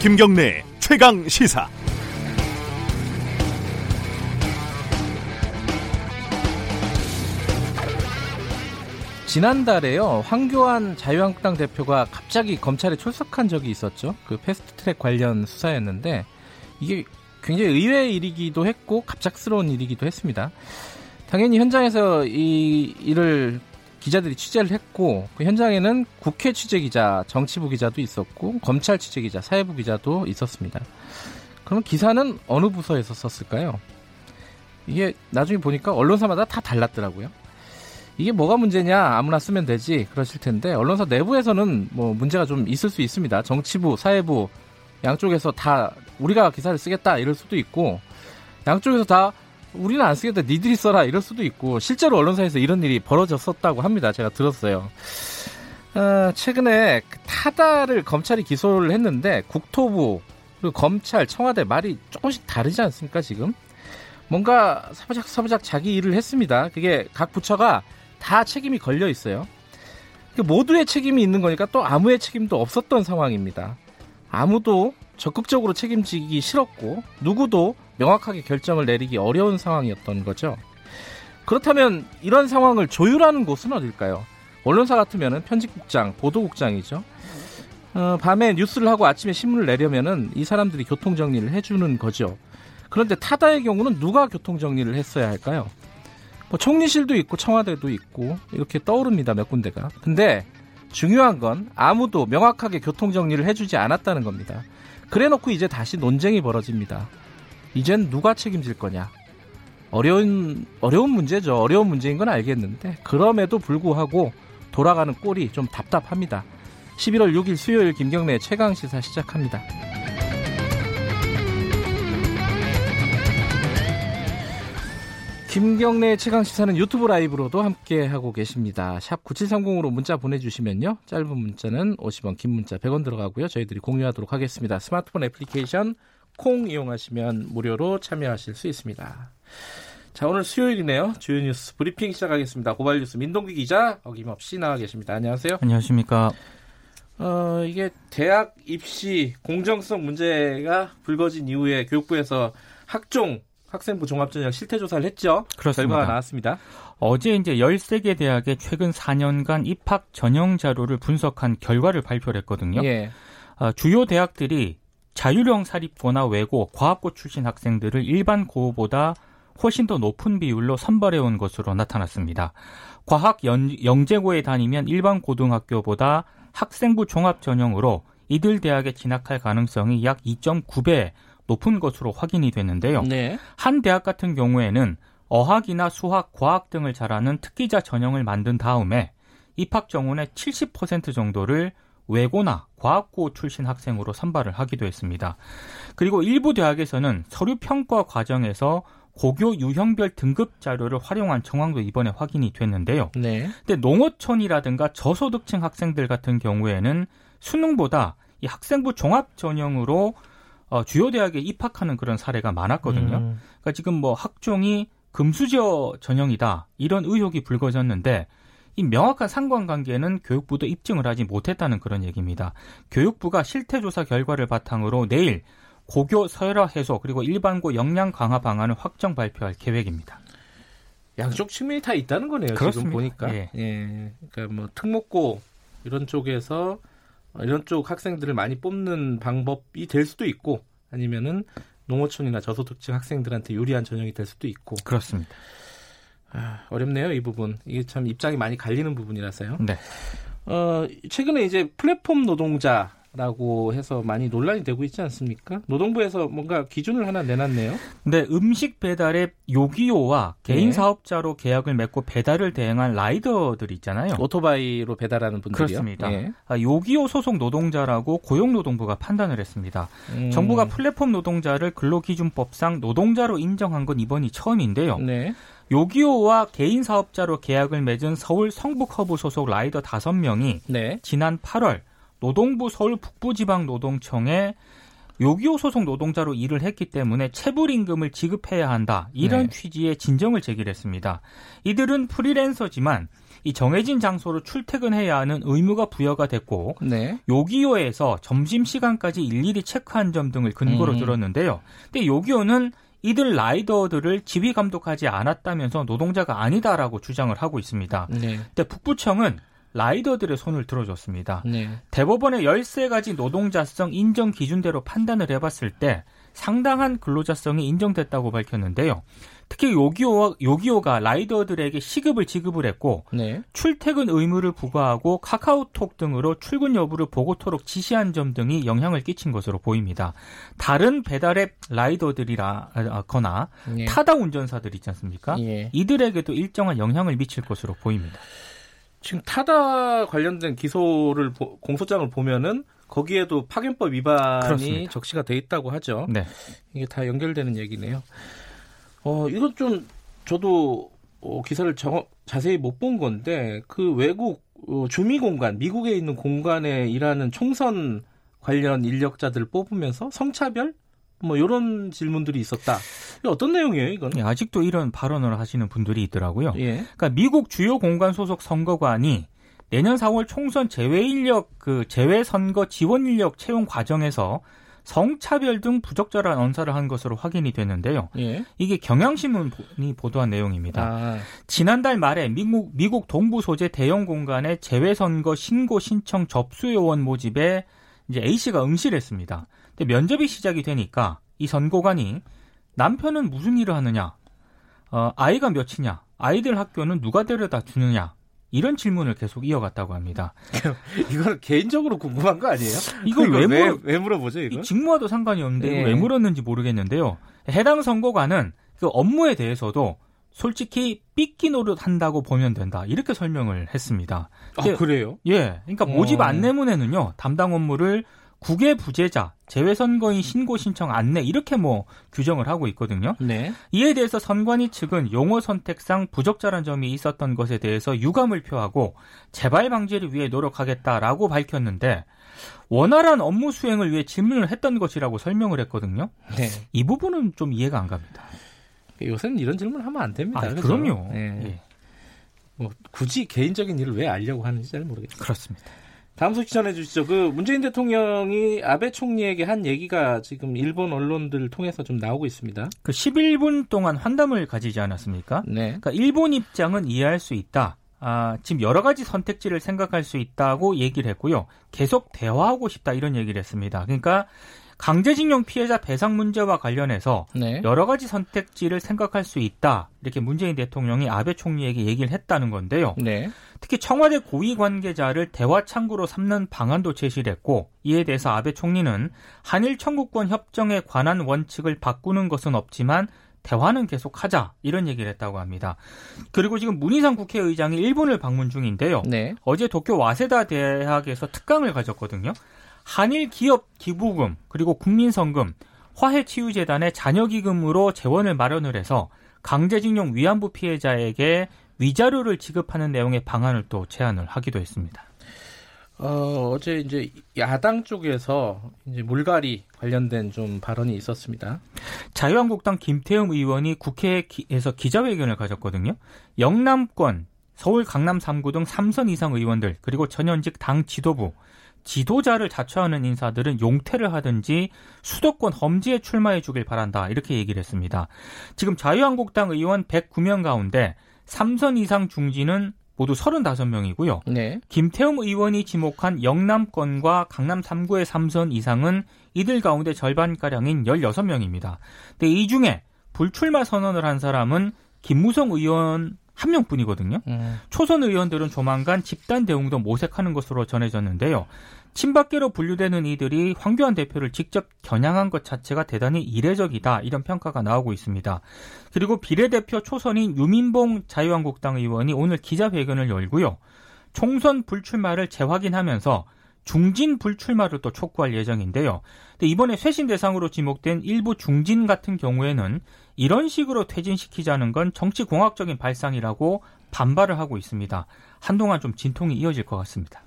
김경래 최강 시사. 지난달에요 황교안 자유한국당 대표가 갑자기 검찰에 출석한 적이 있었죠. 그 패스트트랙 관련 수사였는데 이게 굉장히 의외의 일이기도 했고 갑작스러운 일이기도 했습니다. 당연히 현장에서 이 일을 기자들이 취재를 했고 그 현장에는 국회 취재 기자, 정치부 기자도 있었고 검찰 취재 기자, 사회부 기자도 있었습니다. 그럼 기사는 어느 부서에서 썼을까요? 이게 나중에 보니까 언론사마다 다 달랐더라고요. 이게 뭐가 문제냐 아무나 쓰면 되지 그러실 텐데 언론사 내부에서는 뭐 문제가 좀 있을 수 있습니다. 정치부, 사회부 양쪽에서 다 우리가 기사를 쓰겠다 이럴 수도 있고 양쪽에서 다 우리는 안 쓰겠다 니들이 써라 이럴 수도 있고 실제로 언론사에서 이런 일이 벌어졌었다고 합니다. 제가 들었어요. 어, 최근에 그 타다를 검찰이 기소를 했는데 국토부 그리고 검찰 청와대 말이 조금씩 다르지 않습니까 지금? 뭔가 사부작 사부작 자기 일을 했습니다. 그게 각 부처가 다 책임이 걸려 있어요. 그 모두의 책임이 있는 거니까 또 아무의 책임도 없었던 상황입니다. 아무도 적극적으로 책임지기 싫었고 누구도 명확하게 결정을 내리기 어려운 상황이었던 거죠. 그렇다면 이런 상황을 조율하는 곳은 어딜까요? 언론사 같으면 편집국장, 보도국장이죠. 어, 밤에 뉴스를 하고 아침에 신문을 내려면은 이 사람들이 교통 정리를 해주는 거죠. 그런데 타다의 경우는 누가 교통 정리를 했어야 할까요? 뭐 총리실도 있고 청와대도 있고 이렇게 떠오릅니다 몇 군데가. 근데 중요한 건 아무도 명확하게 교통 정리를 해주지 않았다는 겁니다. 그래놓고 이제 다시 논쟁이 벌어집니다. 이젠 누가 책임질 거냐? 어려운 어려운 문제죠. 어려운 문제인 건 알겠는데 그럼에도 불구하고 돌아가는 꼴이 좀 답답합니다. 11월 6일 수요일 김경래 최강 시사 시작합니다. 김경래 최강 시사는 유튜브 라이브로도 함께 하고 계십니다. 샵 9730으로 문자 보내주시면요. 짧은 문자는 50원, 긴 문자 100원 들어가고요. 저희들이 공유하도록 하겠습니다. 스마트폰 애플리케이션 콩 이용하시면 무료로 참여하실 수 있습니다. 자 오늘 수요일이네요. 주요 뉴스 브리핑 시작하겠습니다. 고발 뉴스 민동기 기자 어김없이 나와 계십니다. 안녕하세요. 안녕하십니까. 어 이게 대학 입시 공정성 문제가 불거진 이후에 교육부에서 학종 학생부 종합전형 실태 조사를 했죠. 그렇습니다. 결과가 나왔습니다. 어제 이제 13개 대학의 최근 4년간 입학 전형 자료를 분석한 결과를 발표를 했거든요. 예. 아, 주요 대학들이 자율형 사립고나 외고, 과학고 출신 학생들을 일반 고보다 훨씬 더 높은 비율로 선발해 온 것으로 나타났습니다. 과학 연, 영재고에 다니면 일반 고등학교보다 학생부 종합 전형으로 이들 대학에 진학할 가능성이 약 2.9배 높은 것으로 확인이 됐는데요. 네. 한 대학 같은 경우에는 어학이나 수학, 과학 등을 잘하는 특기자 전형을 만든 다음에 입학 정원의 70% 정도를 외고나 과학고 출신 학생으로 선발을 하기도 했습니다. 그리고 일부 대학에서는 서류 평가 과정에서 고교 유형별 등급 자료를 활용한 정황도 이번에 확인이 됐는데요. 네. 근데 농어촌이라든가 저소득층 학생들 같은 경우에는 수능보다 이 학생부 종합 전형으로 어, 주요 대학에 입학하는 그런 사례가 많았거든요. 음. 그러니까 지금 뭐 학종이 금수저 전형이다 이런 의혹이 불거졌는데 이 명확한 상관관계는 교육부도 입증을 하지 못했다는 그런 얘기입니다. 교육부가 실태조사 결과를 바탕으로 내일 고교 서열화 해소 그리고 일반고 역량 강화 방안을 확정 발표할 계획입니다. 양쪽 측면이 다 있다는 거네요. 그렇습니다. 지금 보니까. 예. 예. 그러니까 뭐 특목고 이런 쪽에서 이런 쪽 학생들을 많이 뽑는 방법이 될 수도 있고 아니면은 농어촌이나 저소득층 학생들한테 유리한 전형이 될 수도 있고 그렇습니다. 아, 어렵네요 이 부분 이게 참 입장이 많이 갈리는 부분이라서요. 네. 어 최근에 이제 플랫폼 노동자 라고 해서 많이 논란이 되고 있지 않습니까? 노동부에서 뭔가 기준을 하나 내놨네요. 근데 음식 배달의 요기요와 개인 네. 사업자로 계약을 맺고 배달을 대행한 라이더들 있잖아요. 오토바이로 배달하는 분들이요. 그렇습니다. 예. 아, 요기요 소속 노동자라고 고용노동부가 판단을 했습니다. 음, 정부가 플랫폼 노동자를 근로기준법상 노동자로 인정한 건 이번이 처음인데요. 네. 요기요와 개인 사업자로 계약을 맺은 서울 성북허브 소속 라이더 5명이 네. 지난 8월 노동부 서울 북부지방노동청에 요기요 소속 노동자로 일을 했기 때문에 체불 임금을 지급해야 한다. 이런 네. 취지의 진정을 제기했습니다. 이들은 프리랜서지만 이 정해진 장소로 출퇴근해야 하는 의무가 부여가 됐고 네. 요기요에서 점심 시간까지 일일이 체크한 점 등을 근거로 음. 들었는데요. 근데 요기요는 이들 라이더들을 지휘 감독하지 않았다면서 노동자가 아니다라고 주장을 하고 있습니다. 네. 근데 북부청은 라이더들의 손을 들어줬습니다. 네. 대법원의 13가지 노동자성 인정 기준대로 판단을 해봤을 때 상당한 근로자성이 인정됐다고 밝혔는데요. 특히 요기요, 요기요가 라이더들에게 시급을 지급을 했고 네. 출퇴근 의무를 부과하고 카카오톡 등으로 출근 여부를 보고토록 지시한 점 등이 영향을 끼친 것으로 보입니다. 다른 배달앱 라이더들이라거나 예. 타다 운전사들 있지 않습니까? 예. 이들에게도 일정한 영향을 미칠 것으로 보입니다. 지금 타다 관련된 기소를 공소장을 보면은 거기에도 파견법 위반이 그렇습니다. 적시가 돼 있다고 하죠. 네. 이게 다 연결되는 얘기네요. 어, 이건 좀 저도 어, 기사를 정, 자세히 못 본 건데 그 외국 어, 주미 공간, 미국에 있는 공간에 일하는 총선 관련 인력자들 뽑으면서 성차별 뭐 이런 질문들이 있었다. 어떤 내용이에요, 이건? 예, 아직도 이런 발언을 하시는 분들이 있더라고요. 예. 그러니까 미국 주요 공간 소속 선거관이 내년 4월 총선 재외 인력 그 재외 선거 지원 인력 채용 과정에서 성차별 등 부적절한 언사를 한 것으로 확인이 됐는데요. 예. 이게 경향신문이 보도한 내용입니다. 아. 지난달 말에 미국 미국 동부 소재 대형 공간의 재외 선거 신고 신청 접수 요원 모집에 이제 A 씨가 응시를 했습니다. 근데 면접이 시작이 되니까 이 선고관이 남편은 무슨 일을 하느냐, 어, 아이가 몇이냐, 아이들 학교는 누가 데려다 주느냐, 이런 질문을 계속 이어갔다고 합니다. 이건 개인적으로 궁금한 거 아니에요? 이걸 왜, 물어, 왜, 물어보죠, 이거? 직무와도 상관이 없는데 네. 왜 물었는지 모르겠는데요. 해당 선고관은 그 업무에 대해서도 솔직히 삐끼 노릇 한다고 보면 된다. 이렇게 설명을 했습니다. 아, 그래요? 예. 그러니까 모집 어. 안내문에는요, 담당 업무를 국외 부재자, 재외선거인 신고 신청 안내 이렇게 뭐 규정을 하고 있거든요. 네. 이에 대해서 선관위 측은 용어 선택상 부적절한 점이 있었던 것에 대해서 유감을 표하고 재발 방지를 위해 노력하겠다라고 밝혔는데 원활한 업무 수행을 위해 질문을 했던 것이라고 설명을 했거든요. 네. 이 부분은 좀 이해가 안 갑니다. 요새는 이런 질문 하면 안 됩니다. 아, 그럼요. 네. 예. 뭐 굳이 개인적인 일을 왜 알려고 하는지 잘 모르겠어요. 그렇습니다. 다음 소식 전해주시죠. 그 문재인 대통령이 아베 총리에게 한 얘기가 지금 일본 언론들 통해서 좀 나오고 있습니다. 그 11분 동안 환담을 가지지 않았습니까? 네. 그러니까 일본 입장은 이해할 수 있다. 아, 지금 여러 가지 선택지를 생각할 수 있다고 얘기를 했고요. 계속 대화하고 싶다 이런 얘기를 했습니다. 그러니까 강제징용 피해자 배상 문제와 관련해서 네. 여러 가지 선택지를 생각할 수 있다. 이렇게 문재인 대통령이 아베 총리에게 얘기를 했다는 건데요. 네. 특히 청와대 고위 관계자를 대화 창구로 삼는 방안도 제시를 했고 이에 대해서 아베 총리는 한일 청구권 협정에 관한 원칙을 바꾸는 것은 없지만 대화는 계속하자 이런 얘기를 했다고 합니다. 그리고 지금 문희상 국회의장이 일본을 방문 중인데요. 네. 어제 도쿄 와세다 대학에서 특강을 가졌거든요. 한일 기업 기부금 그리고 국민성금 화해치유재단의 자녀기금으로 재원을 마련을 해서 강제징용 위안부 피해자에게 위자료를 지급하는 내용의 방안을 또 제안을 하기도 했습니다. 어, 어제 이제 야당 쪽에서 이제 물갈이 관련된 좀 발언이 있었습니다. 자유한국당 김태흠 의원이 국회에서 기자회견을 가졌거든요. 영남권, 서울 강남 3구 등 3선 이상 의원들 그리고 전현직 당 지도부 지도자를 자처하는 인사들은 용퇴를 하든지 수도권 험지에 출마해 주길 바란다. 이렇게 얘기를 했습니다. 지금 자유한국당 의원 109명 가운데 3선 이상 중진은 모두 35명이고요. 네. 김태웅 의원이 지목한 영남권과 강남 3구의 3선 이상은 이들 가운데 절반가량인 16명입니다. 근데 이 중에 불출마 선언을 한 사람은 김무성 의원 한 명뿐이거든요. 음. 초선 의원들은 조만간 집단 대응도 모색하는 것으로 전해졌는데요. 친박계로 분류되는 이들이 황교안 대표를 직접 겨냥한 것 자체가 대단히 이례적이다 이런 평가가 나오고 있습니다. 그리고 비례대표 초선인 유민봉 자유한국당 의원이 오늘 기자회견을 열고요. 총선 불출마를 재확인하면서 중진 불출마를 또 촉구할 예정인데요. 이번에 쇄신 대상으로 지목된 일부 중진 같은 경우에는 이런 식으로 퇴진시키자는 건 정치 공학적인 발상이라고 반발을 하고 있습니다. 한동안 좀 진통이 이어질 것 같습니다.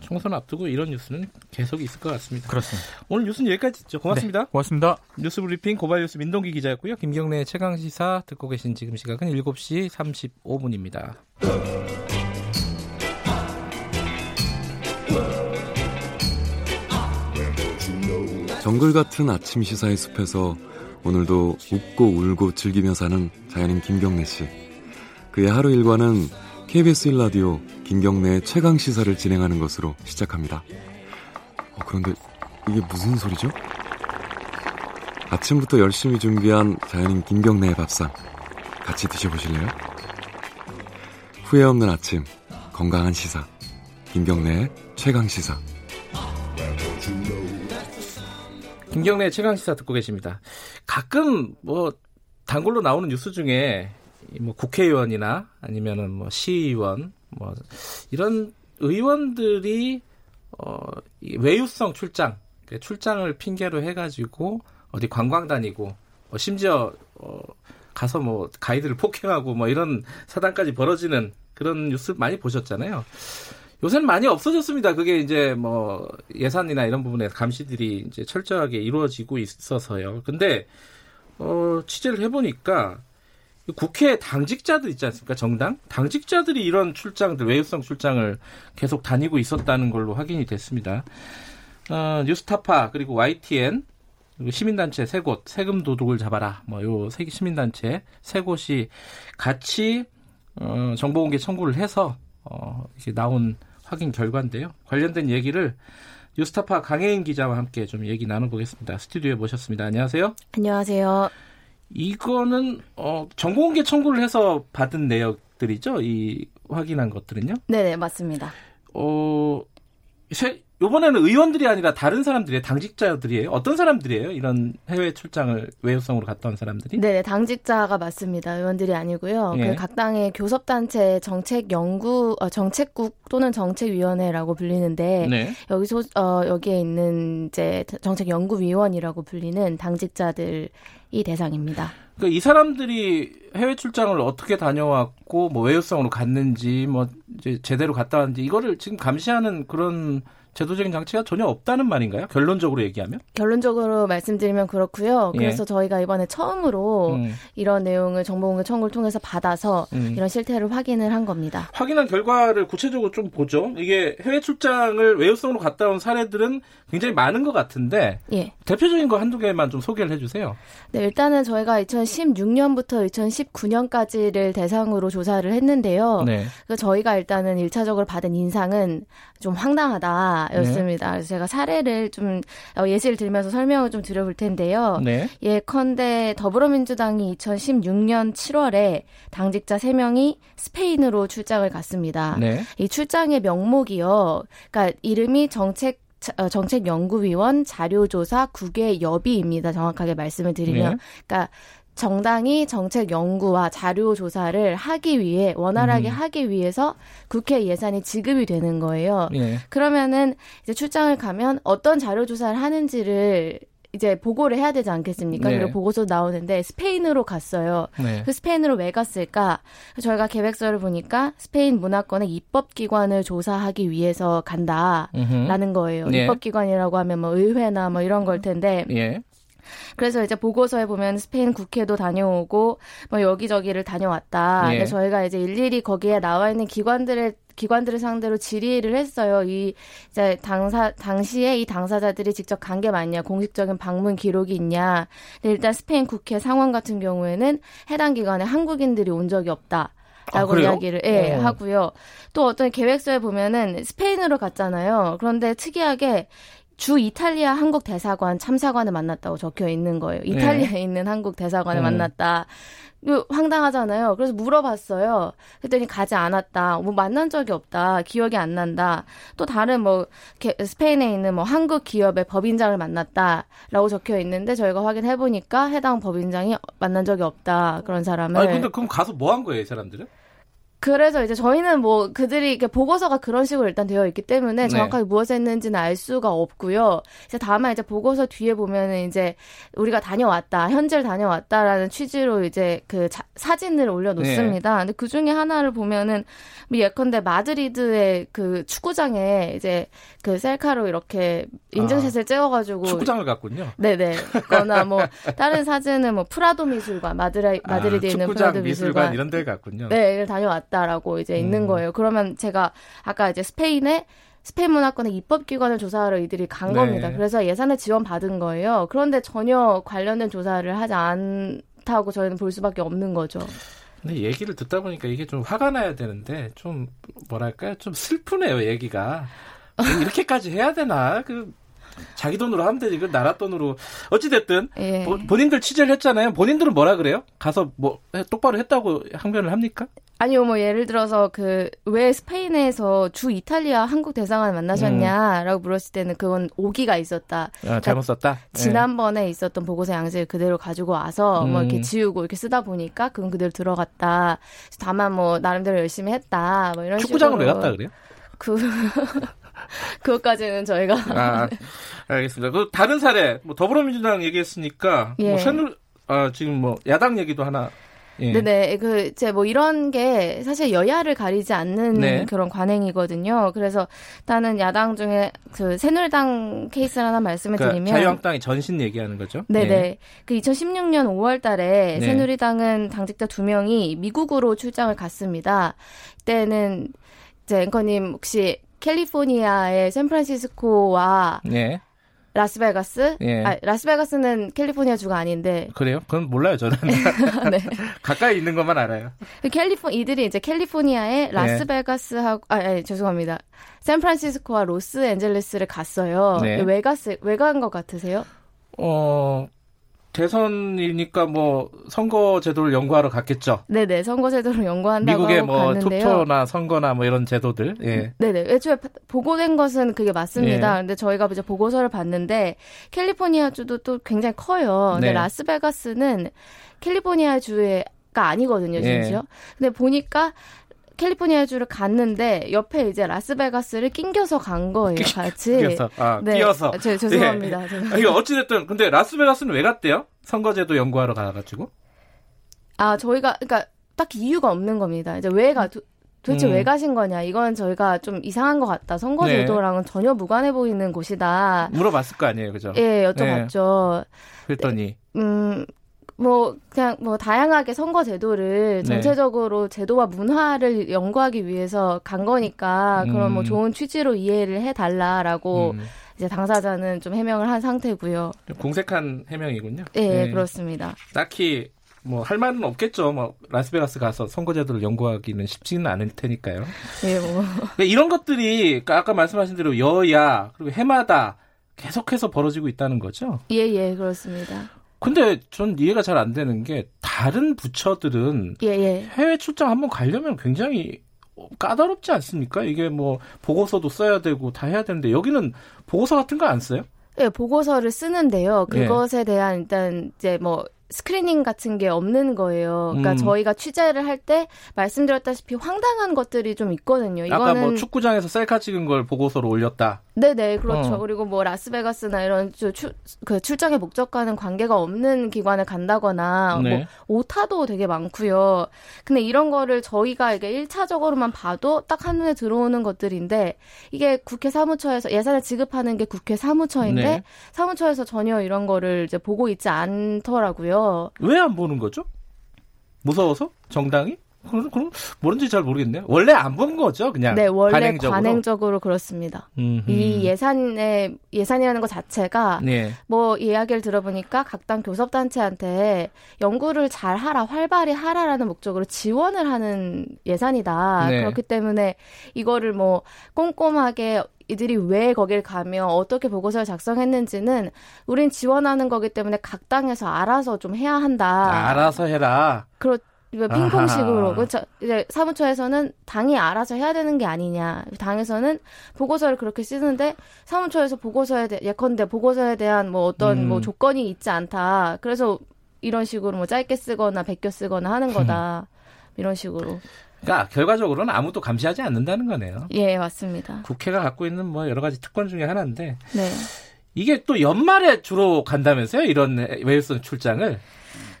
총선 앞두고 이런 뉴스는 계속 있을 것 같습니다. 그렇습니다. 오늘 뉴스는 여기까지 듣죠. 고맙습니다. 네, 고맙습니다. 뉴스 브리핑 고발뉴스 민동기 기자였고요. 김경래 최강 시사 듣고 계신 지금 시각은 7시 35분입니다. 정글 같은 아침 시사의 숲에서 오늘도 웃고 울고 즐기며 사는 자연인 김경래 씨. 그의 하루 일과는 KBS 1라디오 김경래의 최강 시사를 진행하는 것으로 시작합니다. 어, 그런데 이게 무슨 소리죠? 아침부터 열심히 준비한 자연인 김경래의 밥상 같이 드셔보실래요? 후회 없는 아침 건강한 시사 김경래의 최강 시사 김경래 최강 시사 듣고 계십니다. 가끔 뭐 단골로 나오는 뉴스 중에 뭐 국회의원이나 아니면은 뭐 시의원 뭐 이런 의원들이 어 외유성 출장 그러니까 출장을 핑계로 해가지고 어디 관광 다니고 뭐 심지어 어 가서 뭐 가이드를 폭행하고 뭐 이런 사단까지 벌어지는 그런 뉴스 많이 보셨잖아요. 요새는 많이 없어졌습니다. 그게 이제 뭐 예산이나 이런 부분에 감시들이 이제 철저하게 이루어지고 있어서요. 근데 어 취재를 해보니까 국회 당직자들 있지 않습니까? 정당 당직자들이 이런 출장들 외유성 출장을 계속 다니고 있었다는 걸로 확인이 됐습니다. 어, 뉴스타파 그리고 YTN 시민단체 세 곳 세금 도둑을 잡아라 뭐요 시민단체 세 곳이 같이 어, 정보공개 청구를 해서 어, 이렇게 나온 확인 결과인데요. 관련된 얘기를 뉴스타파 강혜인 기자와 함께 좀 얘기 나눠보겠습니다. 스튜디오에 모셨습니다. 안녕하세요. 안녕하세요. 이거는 어, 정보공개 청구를 해서 받은 내역들이죠. 이 확인한 것들은요. 네네 맞습니다. 어, 세, 이번에는 의원들이 아니라 다른 사람들이에요. 당직자들이에요. 어떤 사람들이에요? 이런 해외 출장을 외유성으로 갔다 온 사람들이? 네, 당직자가 맞습니다. 의원들이 아니고요. 예. 그각 당의 교섭단체 정책 연구 어, 정책국 또는 정책위원회라고 불리는데 네. 여기서 어, 여기에 있는 이제 정책 연구위원이라고 불리는 당직자들이 대상입니다. 그러니까 이 사람들이 해외 출장을 어떻게 다녀왔고 뭐 외유성으로 갔는지 뭐 이제 제대로 갔다 왔는지 이거를 지금 감시하는 그런 제도적인 장치가 전혀 없다는 말인가요? 결론적으로 얘기하면? 결론적으로 말씀드리면 그렇고요. 예. 그래서 저희가 이번에 처음으로 음, 이런 내용을 정보공개 청구를 통해서 받아서 음. 이런 실태를 확인을 한 겁니다. 확인한 결과를 구체적으로 좀 보죠. 이게 해외 출장을 외유성으로 갔다 온 사례들은 굉장히 많은 것 같은데 예. 대표적인 거 한두 개만 좀 소개를 해주세요. 네, 일단은 저희가 2016년부터 2019년까지를 대상으로 조사를 했는데요. 네. 그 저희가 일단은 1차적으로 받은 인상은 좀 황당하다 였습니다. 그래서 제가 사례를 좀 어, 예시를 들면서 설명을 좀 드려볼 텐데요. 네. 예컨대 더불어민주당이 2016년 7월에 당직자 3명이 스페인으로 출장을 갔습니다. 네. 이 출장의 명목이요. 그러니까 이름이 정책 어, 정책연구위원 자료조사 국외 여비입니다. 정확하게 말씀을 드리면, 네. 그러니까 정당이 정책 연구와 자료 조사를 하기 위해 원활하게 음. 하기 위해서 국회 예산이 지급이 되는 거예요. 예. 그러면은 이제 출장을 가면 어떤 자료 조사를 하는지를 이제 보고를 해야 되지 않겠습니까? 네. 그리고 보고서 나오는데 스페인으로 갔어요. 네. 그 스페인으로 왜 갔을까? 저희가 계획서를 보니까 스페인 문화권의 입법기관을 조사하기 위해서 간다라는. 거예요. 네. 입법기관이라고 하면 뭐 의회나 뭐 이런 걸 텐데. 예. 그래서 이제 보고서에 보면 스페인 국회도 다녀오고 뭐 여기저기를 다녀왔다. 예. 근데 저희가 이제 일일이 거기에 나와 있는 기관들의 기관들을 상대로 질의를 했어요. 이 이제 당사 당시에 이 당사자들이 직접 간 게 맞냐, 공식적인 방문 기록이 있냐. 일단 스페인 국회 상원 같은 경우에는 해당 기관에 한국인들이 온 적이 없다. 아, 라고 그래요? 이야기를 예, 어. 하고요. 또 어떤 계획서에 보면은 스페인으로 갔잖아요. 그런데 특이하게 주 이탈리아 한국 대사관 참사관을 만났다고 적혀 있는 거예요. 이탈리아에 있는 한국 대사관을 음. 만났다. 이거 황당하잖아요. 그래서 물어봤어요. 그랬더니 가지 않았다. 뭐 만난 적이 없다. 기억이 안 난다. 또 다른 뭐 게- 스페인에 있는 뭐 한국 기업의 법인장을 만났다라고 적혀 있는데 저희가 확인해 보니까 해당 법인장이 만난 적이 없다. 그런 사람을 아니 근데 그럼 가서 뭐 한 거예요, 이 사람들은? 그래서 이제 저희는 뭐 그들이 이렇게 보고서가 그런 식으로 일단 되어 있기 때문에 네. 정확하게 무엇을 했는지는 알 수가 없고요. 이제 다만 이제 보고서 뒤에 보면은 이제 우리가 다녀왔다, 현지를 다녀왔다라는 취지로 이제 그 자- 사진을 올려놓습니다. 근데 그 중에 하나를 보면은 뭐 예컨대 마드리드의 그 축구장에 이제 그 셀카로 이렇게 인증샷을 찍어가지고 축구장을 갔군요. 네네. 거나 뭐 다른 사진은 뭐 프라도 미술관 마드리 마드리드에 아, 있는 프라도 미술관 미술관 이런 데 갔군요. 네, 를 다녀왔다 라고 이제 있는 음. 거예요. 그러면 제가 아까 이제 스페인에 스페인 문화권의 입법기관을 조사하러 이들이 간 네. 겁니다. 그래서 예산을 지원받은 거예요. 그런데 전혀 관련된 조사를 하지 않다고 저희는 볼 수밖에 없는 거죠. 근데 얘기를 듣다 보니까 이게 좀 화가 나야 되는데 좀 뭐랄까요 좀 슬프네요 얘기가 이렇게까지 해야 되나 그 자기 돈으로 하면 되지 그 나라 돈으로 어찌 됐든 예. 본인들 취재를 했잖아요 본인들은 뭐라 그래요 가서 뭐 해- 똑바로 했다고 항변을 합니까 아니요, 뭐 예를 들어서 그 왜 스페인에서 주 이탈리아 한국 대사관을 만나셨냐라고 물었을 때는 그건 오기가 있었다. 아, 잘못 썼다 예. 지난번에 있었던 보고서 양식을 그대로 가지고 와서 뭐 이렇게 음. 지우고 이렇게 쓰다 보니까 그건 그대로 들어갔다. 다만 뭐 나름대로 열심히 했다. 뭐 이런 축구장으로 왜 식으로 갔다 그래요 그 그것까지는 저희가 아 알겠습니다 그 다른 사례 뭐 더불어민주당 얘기했으니까 예. 뭐 새누 아 지금 뭐 야당 얘기도 하나 예. 네네 그 이제 뭐 이런 게 사실 여야를 가리지 않는 네. 그런 관행이거든요. 그래서 일단은 야당 중에 그 새누리당 케이스를 하나 말씀을 그러니까 드리면 자유한국당이 전신 얘기하는 거죠 네네. 예. 그 2016년 5월 달에 네. 새누리당은 당직자 두 명이 미국으로 출장을 갔습니다. 그때는 이제 앵커님 혹시 캘리포니아의 샌프란시스코와 예. 라스베가스? 예. 아, 라스베가스는 캘리포니아 주가 아닌데. 그래요? 그건 몰라요, 저는. 네. 가까이 있는 것만 알아요. 그 캘리포 이들이 이제 캘리포니아의 라스베가스하고 아, 아니, 죄송합니다. 샌프란시스코와 로스앤젤레스를 갔어요. 네. 왜 갔을 왜 간 것 같으세요? 어, 대선이니까 뭐, 선거 제도를 연구하러 갔겠죠. 네네 선거 제도를 연구한다고 미국의 뭐, 갔는데요. 투표나 선거나 뭐 이런 제도들. 예. 네네. 애초에 파- 보고된 것은 그게 맞습니다. 예. 근데 저희가 이제 보고서를 봤는데 캘리포니아 주도 또 굉장히 커요. 근데 네. 라스베가스는 캘리포니아 주가 아니거든요, 예. 심지어. 근데 보니까 캘리포니아 주를 갔는데 옆에 이제 라스베가스를 낑겨서 간 거예요, 같이. 끼어서. 아, 네. 끼어서. 아, 저, 죄송합니다. 죄송합니다. 아, 이거 어찌됐든, 근데 라스베가스는 왜 갔대요? 선거제도 연구하러 가가지고. 아, 저희가, 그러니까 딱 이유가 없는 겁니다. 이제 왜 가, 도, 도대체 음. 왜 가신 거냐. 이건 저희가 좀 이상한 것 같다. 네. 선거제도랑은 전혀 무관해 보이는 곳이다. 물어봤을 거 아니에요, 그죠? 예, 여쭤봤죠. 그랬더니. 음, 뭐, 그냥 뭐, 다양하게 선거 제도를 네. 전체적으로 제도와 문화를 연구하기 위해서 간 거니까, 그런 뭐 음. 좋은 취지로 이해를 해 달라라고, 음, 이제 당사자는 좀 해명을 한 상태고요. 좀 공색한 해명이군요. 예, 네. 그렇습니다. 딱히 뭐 할 말은 없겠죠. 뭐 라스베가스 가서 선거제도를 연구하기는 쉽지는 않을 테니까요. 예, 뭐. 그러니까 이런 것들이 아까 말씀하신 대로 여야 그리고 해마다 계속해서 벌어지고 있다는 거죠. 예, 예, 그렇습니다. 근데 전 이해가 잘 안 되는 게 다른 부처들은 예, 예. 해외 출장 한번 가려면 굉장히 까다롭지 않습니까? 이게 뭐 보고서도 써야 되고 다 해야 되는데 여기는 보고서 같은 거 안 써요? 예, 보고서를 쓰는데요. 예. 그것에 대한 일단 이제 뭐 스크리닝 같은 게 없는 거예요. 그러니까 음. 저희가 취재를 할 때 말씀드렸다시피 황당한 것들이 좀 있거든요. 아까 이거는 뭐 축구장에서 셀카 찍은 걸 보고서로 올렸다. 네네 그렇죠. 어. 그리고 뭐 라스베가스나 이런 주- 출, 그 출장의 목적과는 관계가 없는 기관을 간다거나 네. 뭐 오타도 되게 많고요. 근데 이런 거를 저희가 이게 1차적으로만 봐도 딱 한눈에 들어오는 것들인데 이게 국회 사무처에서 예산을 지급하는 게 국회 사무처인데 네. 사무처에서 전혀 이런 거를 이제 보고 있지 않더라고요. 왜 안 보는 거죠? 무서워서? 정당이? 그럼, 그럼 모른지 잘 모르겠네요. 원래 안 본 거죠, 그냥. 네, 원래 관행적으로. 관행적으로 그렇습니다. 음흠. 이 예산의 예산이라는 것 자체가 네. 뭐 이야기를 들어보니까 각 당 교섭 단체한테 연구를 잘 하라, 활발히 하라라는 목적으로 지원을 하는 예산이다. 네. 그렇기 때문에 이거를 뭐 꼼꼼하게 이들이 왜 거길 가며 어떻게 보고서를 작성했는지는 우린 지원하는 거기 때문에 각 당에서 알아서 좀 해야 한다. 알아서 해라. 그렇 이거 핑퐁식으로 아하. 그렇죠. 이제 사무처에서는 당이 알아서 해야 되는 게 아니냐. 당에서는 보고서를 그렇게 쓰는데 사무처에서 보고서에 대 예컨대 보고서에 대한 뭐 어떤 음. 뭐 조건이 있지 않다. 그래서 이런 식으로 뭐 짧게 쓰거나 베껴 쓰거나 하는 거다. 이런 식으로. 그러니까 결과적으로는 아무도 감시하지 않는다는 거네요. 예, 맞습니다. 국회가 갖고 있는 뭐 여러 가지 특권 중에 하나인데 네. 이게 또 연말에 주로 간다면서요? 이런 외유성 출장을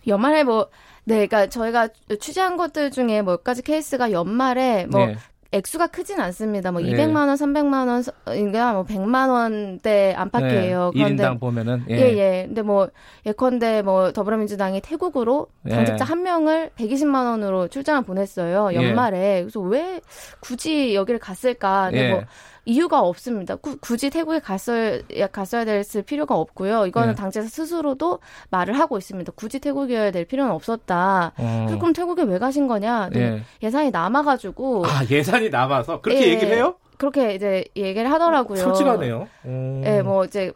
연말에 뭐 네, 그러니까 저희가 취재한 것들 중에 몇 가지 케이스가 연말에 뭐 네. 액수가 크진 않습니다. 뭐 네. 200만 원, 300만 원, 그러니까 뭐 100만 원대 안팎이에요. 네. 1인당 보면은 예, 예. 근데 뭐 예컨대 뭐 더불어민주당이 태국으로 예. 당직자 한 명을 120만 원으로 출장을 보냈어요. 예. 연말에. 그래서 왜 굳이 여기를 갔을까? 근데 예. 뭐 이유가 없습니다. 구- 굳이 태국에 갔어야 갔어야 될 필요가 없고요. 이거는 예. 당직자 스스로도 말을 하고 있습니다. 굳이 태국이어야 될 필요는 없었다. 어. 그럼 태국에 왜 가신 거냐? 예. 예산이 남아가지고 아 예산이 남아서 그렇게 예. 얘기를 해요? 그렇게 이제 얘기를 하더라고요. 솔직하네요. 어. 예, 뭐 이제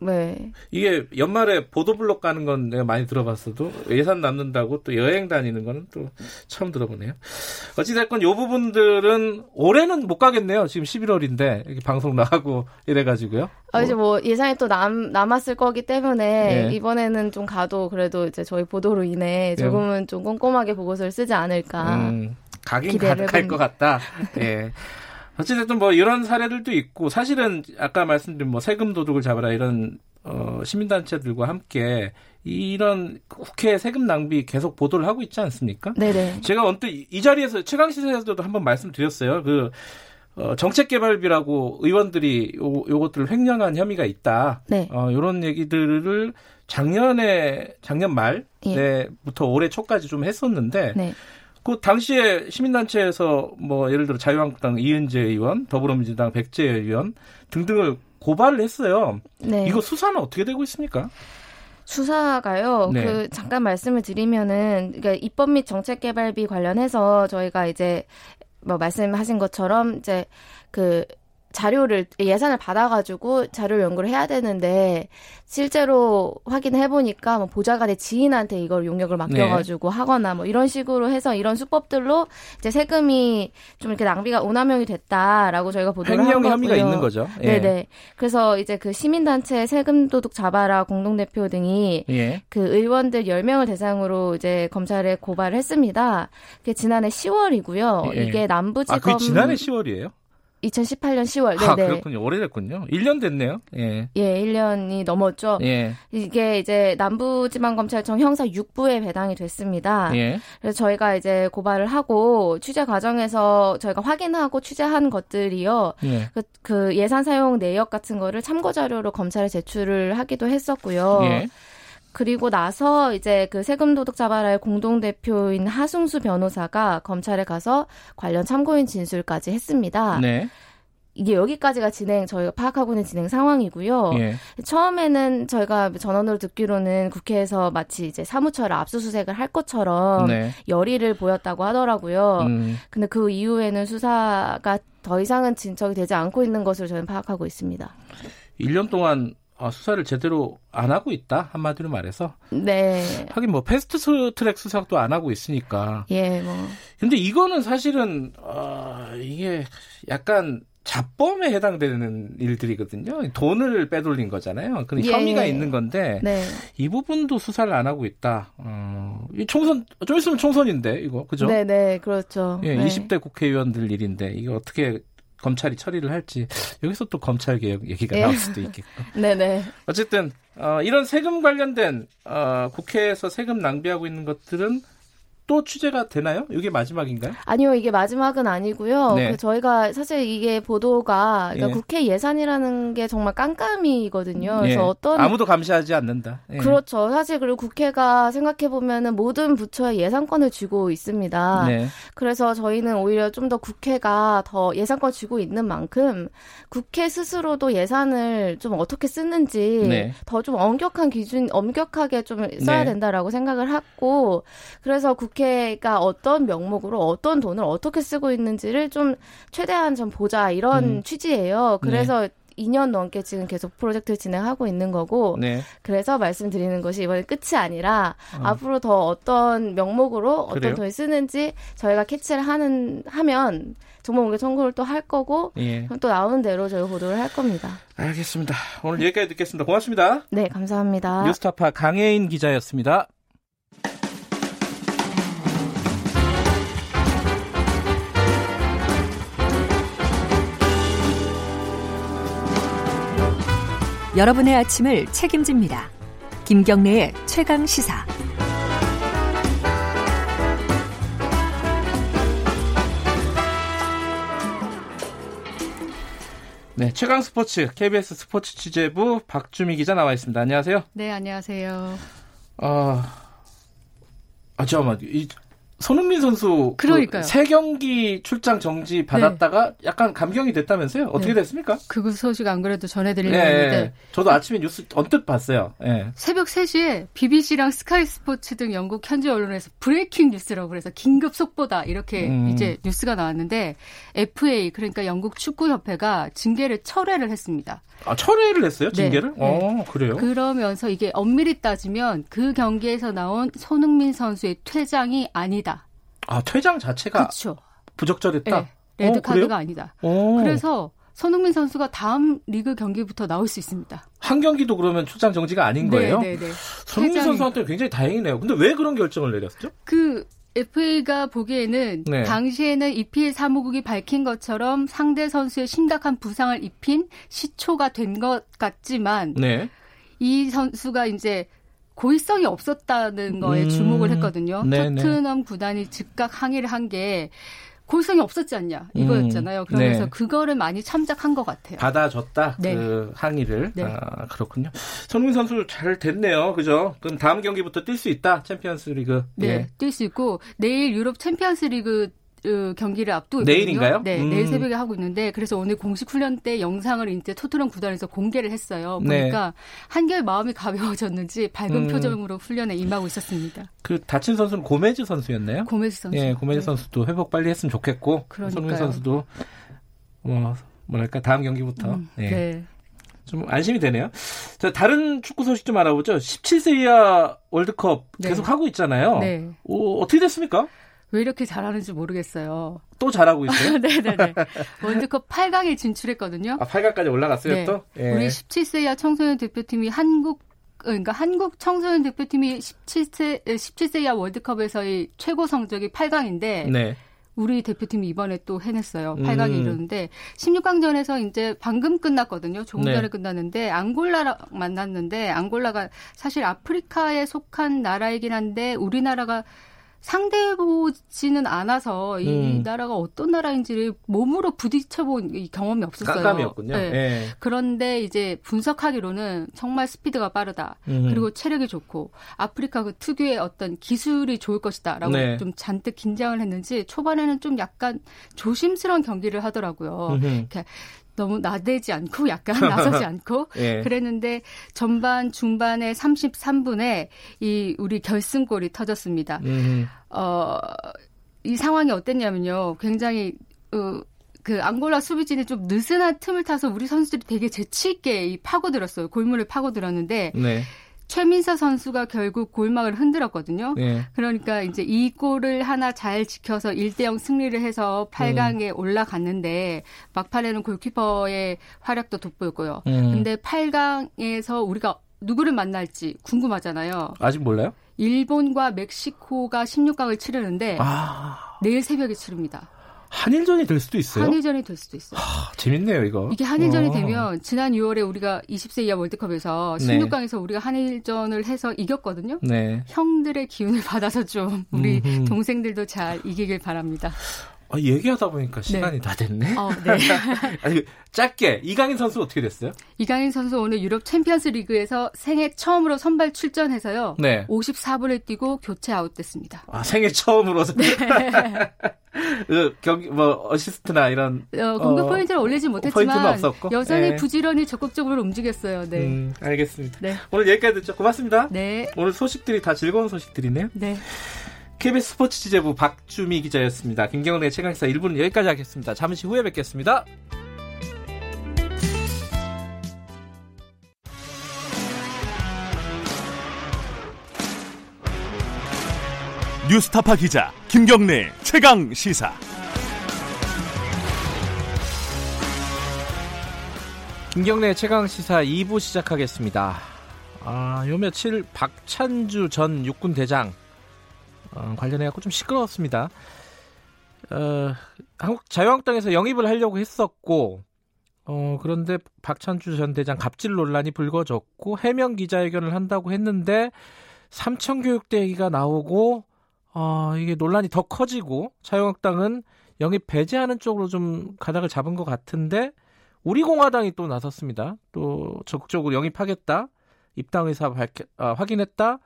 네. 이게 연말에 보도블록 가는 건 내가 많이 들어봤어도 예산 남는다고 또 여행 다니는 거는 또 처음 들어보네요. 어찌됐건 요 부분들은 올해는 못 가겠네요. 지금 11월인데 이렇게 방송 나가고 이래가지고요. 아, 이제 뭐 예산이 또 남, 남았을 거기 때문에 예. 이번에는 좀 가도 그래도 이제 저희 보도로 인해 조금은 좀 꼼꼼하게 보고서를 쓰지 않을까. 음, 가긴 기대를 갈. 것 같다. 예. 어찌됐든 뭐 이런 사례들도 있고 사실은 아까 말씀드린 뭐 세금 도둑을 잡아라 이런 어, 시민단체들과 함께 이런 국회 세금 낭비 계속 보도를 하고 있지 않습니까? 네네. 제가 언뜻 이- 이 자리에서 최강 시사에서도 한번 말씀드렸어요. 그 어, 정책개발비라고 의원들이 요, 요것들을 횡령한 혐의가 있다. 네. 어, 요런 얘기들을 작년에 작년 말부터 올해 초까지 좀 했었는데 네. 그 당시에 시민단체에서 뭐 예를 들어 자유한국당 이은재 의원, 더불어민주당 백재 의원 등등을 고발을 했어요. 네. 이거 수사는 어떻게 되고 있습니까? 수사가요. 네. 그 잠깐 말씀을 드리면은 그러니까 입법 및 정책 개발비 관련해서 저희가 이제 뭐 말씀하신 것처럼 이제 그 자료를 예산을 받아가지고 자료 연구를 해야 되는데 실제로 확인해 보니까 뭐 보좌관의 지인한테 이걸 용역을 맡겨가지고 하거나 뭐 이런 식으로 해서 이런 수법들로 이제 세금이 좀 이렇게 낭비가 오남용이 됐다라고 저희가 보도를 한 거고요. 혐의가 있는 거죠. 예. 네네. 그래서 이제 그 시민단체 세금 도둑 잡아라 공동대표 등이 예. 그 의원들 10명을 대상으로 이제 검찰에 고발을 했습니다. 그게 지난해 10월이고요. 예. 이게 아, 남부지검 그게 지난해 10월이에요? 2018년 10월. 아, 네네. 그렇군요. 오래됐군요. 1년 됐네요. 예. 예, 1년이 넘었죠. 예. 이게 이제 남부지방검찰청 형사 6부에 배당이 됐습니다. 예. 그래서 저희가 이제 고발을 하고 취재 과정에서 저희가 확인하고 취재한 것들이요. 예. 그, 그 예산 사용 내역 같은 거를 참고 자료로 검찰에 제출을 하기도 했었고요. 예. 그리고 나서 이제 그 세금 도둑 잡아라의 공동 대표인 하승수 변호사가 검찰에 가서 관련 참고인 진술까지 했습니다. 네. 이게 여기까지가 진행 저희가 파악하고 있는 진행 상황이고요. 예. 처음에는 저희가 전원으로 듣기로는 국회에서 마치 이제 사무처를 압수수색을 할 것처럼 네. 열의를 보였다고 하더라고요. 음. 근데 그 이후에는 수사가 더 이상은 진척이 되지 않고 있는 것으로 저는 파악하고 있습니다. 1년 동안 아, 수사를 제대로 안 하고 있다 한마디로 말해서 네. 하긴 뭐 패스트 트랙 수사도 안 하고 있으니까 예, 뭐. 근데 이거는 사실은 아, 이게 약간 자범에 해당되는 일들이거든요. 돈을 빼돌린 거잖아요. 그런 예. 혐의가 있는 건데 네. 이 부분도 수사를 안 하고 있다. 어, 이 총선 좀 있으면 총선인데 이거 그죠? 네, 네, 그렇죠. 예, 네. 20대 국회의원들 일인데 이거 어떻게 검찰이 처리를 할지 여기서 또 검찰 개혁 얘기가 예. 나올 수도 있겠고. 네, 네. 어쨌든 어, 이런 세금 관련된 어, 국회에서 세금 낭비하고 있는 것들은 또 취재가 되나요? 이게 마지막인가요? 아니요, 이게 마지막은 아니고요. 네. 그 저희가 사실 이게 보도가 그러니까 예. 국회 예산이라는 게 정말 깜깜이거든요. 그래서 예. 어떤 아무도 감시하지 않는다. 예. 그렇죠. 사실 그리고 국회가 생각해 보면은 모든 부처에 예산권을 쥐고 있습니다. 네. 그래서 저희는 오히려 좀 더 국회가 더 예산권 쥐고 있는 만큼 국회 스스로도 예산을 좀 어떻게 쓰는지 네. 더좀 엄격한 기준, 엄격하게 좀 써야 네. 된다라고 생각을 하고 그래서 국회 가 어떤 명목으로 어떤 돈을 어떻게 쓰고 있는지를 좀 최대한 좀 보자 이런 음. 취지예요. 그래서 2년 넘게 지금 계속 프로젝트를 진행하고 있는 거고 네. 그래서 말씀드리는 것이 이번에 끝이 아니라 어. 앞으로 더 어떤 명목으로 그래요? 어떤 돈을 쓰는지 저희가 캐치를 하는 하면 정보 공개 청구를 또 할 거고 예. 또 나오는 대로 저희 보도를 할 겁니다. 알겠습니다. 오늘 여기까지 듣겠습니다. 고맙습니다. 네, 감사합니다. 뉴스타파 강혜인 기자였습니다. 여러분의 아침을 책임집니다. 김경래의 최강 시사. 네, 최강 스포츠 KBS 스포츠 취재부 박주미 기자 나와 있습니다. 안녕하세요. 네, 안녕하세요. 아, 아 잠깐만. 이 손흥민 선수 그. 그세 경기 출장 정지 받았다가 약간 감경이 됐다면서요? 어떻게 네. 됐습니까? 그 소식 안 그래도 전해드리려고 네, 했는데 저도 아침에 뉴스 언뜻 봤어요. 예. 새벽 3시에 BBC랑 스카이 스포츠 등 영국 현지 언론에서 breaking news라고 그래서 긴급 속보다 이렇게 음. 이제 뉴스가 나왔는데 FA 그러니까 영국 축구협회가 징계를 철회를 했습니다. 아, 철회를 했어요? 네, 징계를? 네. 어, 그래요? 그러면서 이게 엄밀히 따지면 그 경기에서 나온 손흥민 선수의 퇴장이 아니다. 아, 퇴장 자체가 그렇죠. 부적절했다. 네, 레드 어, 카드가 그래요? 아니다. 오. 그래서 손흥민 선수가 다음 리그 경기부터 나올 수 있습니다. 한 경기도 그러면 출장 정지가 아닌 거예요? 네, 네, 네. 손흥민 퇴장이- 선수한테 굉장히 다행이네요. 근데 왜 그런 결정을 내렸죠? 그 FA가 보기에는 네. 당시에는 EPL 사무국이 밝힌 것처럼 상대 선수의 심각한 부상을 입힌 시초가 된 것 같지만 네. 이 선수가 이제 고의성이 없었다는 거에 음, 주목을 했거든요. 네네. 토트넘 구단이 즉각 항의를 한 게 고의성이 없었지 않냐 이거였잖아요. 음, 그러면서 네. 그거를 많이 참작한 것 같아요. 받아줬다. 네. 그 항의를. 네. 아, 그렇군요. 손흥민 선수 잘 됐네요. 그죠? 그럼 다음 경기부터 뛸 수 있다. 챔피언스 리그. 네, 예. 뛸수 있고 내일 유럽 챔피언스리그 어, 경기를 앞두고 내일인가요? 네, 음. 내일 새벽에 하고 있는데 그래서 오늘 공식 훈련 때 영상을 이제 토트넘 구단에서 공개를 했어요. 네. 보니까 한결 마음이 가벼워졌는지 밝은 음. 표정으로 훈련에 임하고 있었습니다. 그 다친 선수는 고메즈 선수였나요? 고메스 선수. 예, 고메즈 네. 선수도 회복 빨리 했으면 좋겠고 그러니까요. 손흥민 선수도 뭐 뭐랄까 다음 경기부터 음, 예, 네. 좀 안심이 되네요. 자, 다른 축구 소식 좀 알아보죠. 17세 이하 월드컵 네. 계속 하고 있잖아요. 네. 오, 어떻게 됐습니까? 왜 이렇게 잘하는지 모르겠어요. 또 잘하고 있어요? 네네네. 월드컵 8강에 진출했거든요. 아, 8강까지 올라갔어요, 네. 또? 예. 우리 17세 이하 청소년 대표팀이 한국 그러니까 한국 청소년 대표팀이 17세 17세 이하 월드컵에서의 최고 성적이 8강인데 네. 우리 대표팀이 이번에 또 해냈어요. 음. 8강에 이르는데 16강전에서 이제 방금 끝났거든요. 조금 네. 전에 끝났는데 앙골라랑 만났는데 앙골라가 사실 아프리카에 속한 나라이긴 한데 우리나라가 상대해보지는 않아서 이 음. 나라가 어떤 나라인지를 몸으로 부딪혀본 이 경험이 없었어요. 깜깜이었군요. 네. 예. 그런데 이제 분석하기로는 정말 스피드가 빠르다. 음. 그리고 체력이 좋고 아프리카 그 특유의 어떤 기술이 좋을 것이다라고 네. 좀 잔뜩 긴장을 했는지 초반에는 좀 약간 조심스러운 경기를 하더라고요. 음흠. 너무 나대지 않고 약간 나서지 않고 예. 그랬는데 전반 중반에 33분에 이 우리 결승골이 터졌습니다. 음. 어, 이 상황이 어땠냐면요. 굉장히, 어, 그 앙골라 수비진이 좀 느슨한 틈을 타서 우리 선수들이 되게 재치 있게 이 파고들었어요. 골문을 파고들었는데, 네. 최민서 선수가 결국 골망을 흔들었거든요. 예. 그러니까 이제 이 골을 하나 잘 지켜서 1대0 승리를 해서 8강에 올라갔는데, 막판에는 골키퍼의 활약도 돋보였고요. 음. 근데 8강에서 우리가 누구를 만날지 궁금하잖아요. 아직 몰라요? 일본과 멕시코가 16강을 치르는데 아, 내일 새벽에 치릅니다. 한일전이 될 수도 있어요? 한일전이 될 수도 있어요. 아, 재밌네요, 이거. 이게 한일전이 어. 되면 지난 6월에 우리가 20세 이하 월드컵에서 네. 16강에서 우리가 한일전을 해서 이겼거든요. 네. 형들의 기운을 받아서 좀 우리 음흠. 동생들도 잘 이기길 바랍니다. 아, 얘기하다 보니까 시간이 다 됐네. 어, 네. 아니, 짧게 이강인 선수 어떻게 됐어요? 이강인 선수 오늘 유럽 챔피언스 리그에서 생애 처음으로 선발 출전해서요. 네. 54분을 뛰고 교체 아웃됐습니다. 아, 생애 처음으로 네. 그 경기 뭐 어시스트나 이런 어, 공격 어, 포인트를 올리지 포인트는 못했지만 없었고? 여전히 네. 부지런히 적극적으로 움직였어요. 네. 음, 알겠습니다. 네. 오늘 여기까지 듣죠. 고맙습니다. 네. 오늘 소식들이 다 즐거운 소식들이네요. 네. KBS 스포츠 취재부 박주미 기자였습니다. 김경래 최강사 1부는 여기까지 하겠습니다. 잠시 후에 뵙겠습니다. 뉴스타파 기자 김경래 최강 시사. 김경래 최강 시사 2부 시작하겠습니다. 아, 요 며칠 박찬주 전 육군 대장 어, 관련해 갖고 좀 시끄러웠습니다. 어, 한국 자유한국당에서 영입을 하려고 했었고 어, 그런데 박찬주 전 대장 갑질 논란이 불거졌고 해명 기자회견을 한다고 했는데 삼천교육대 얘기가 나오고 어, 이게 논란이 더 커지고 자유한국당은 영입 배제하는 쪽으로 좀 가닥을 잡은 것 같은데 우리 공화당이 또 나섰습니다. 또 적극적으로 영입하겠다. 입당 의사 밝혀, 아, 확인했다.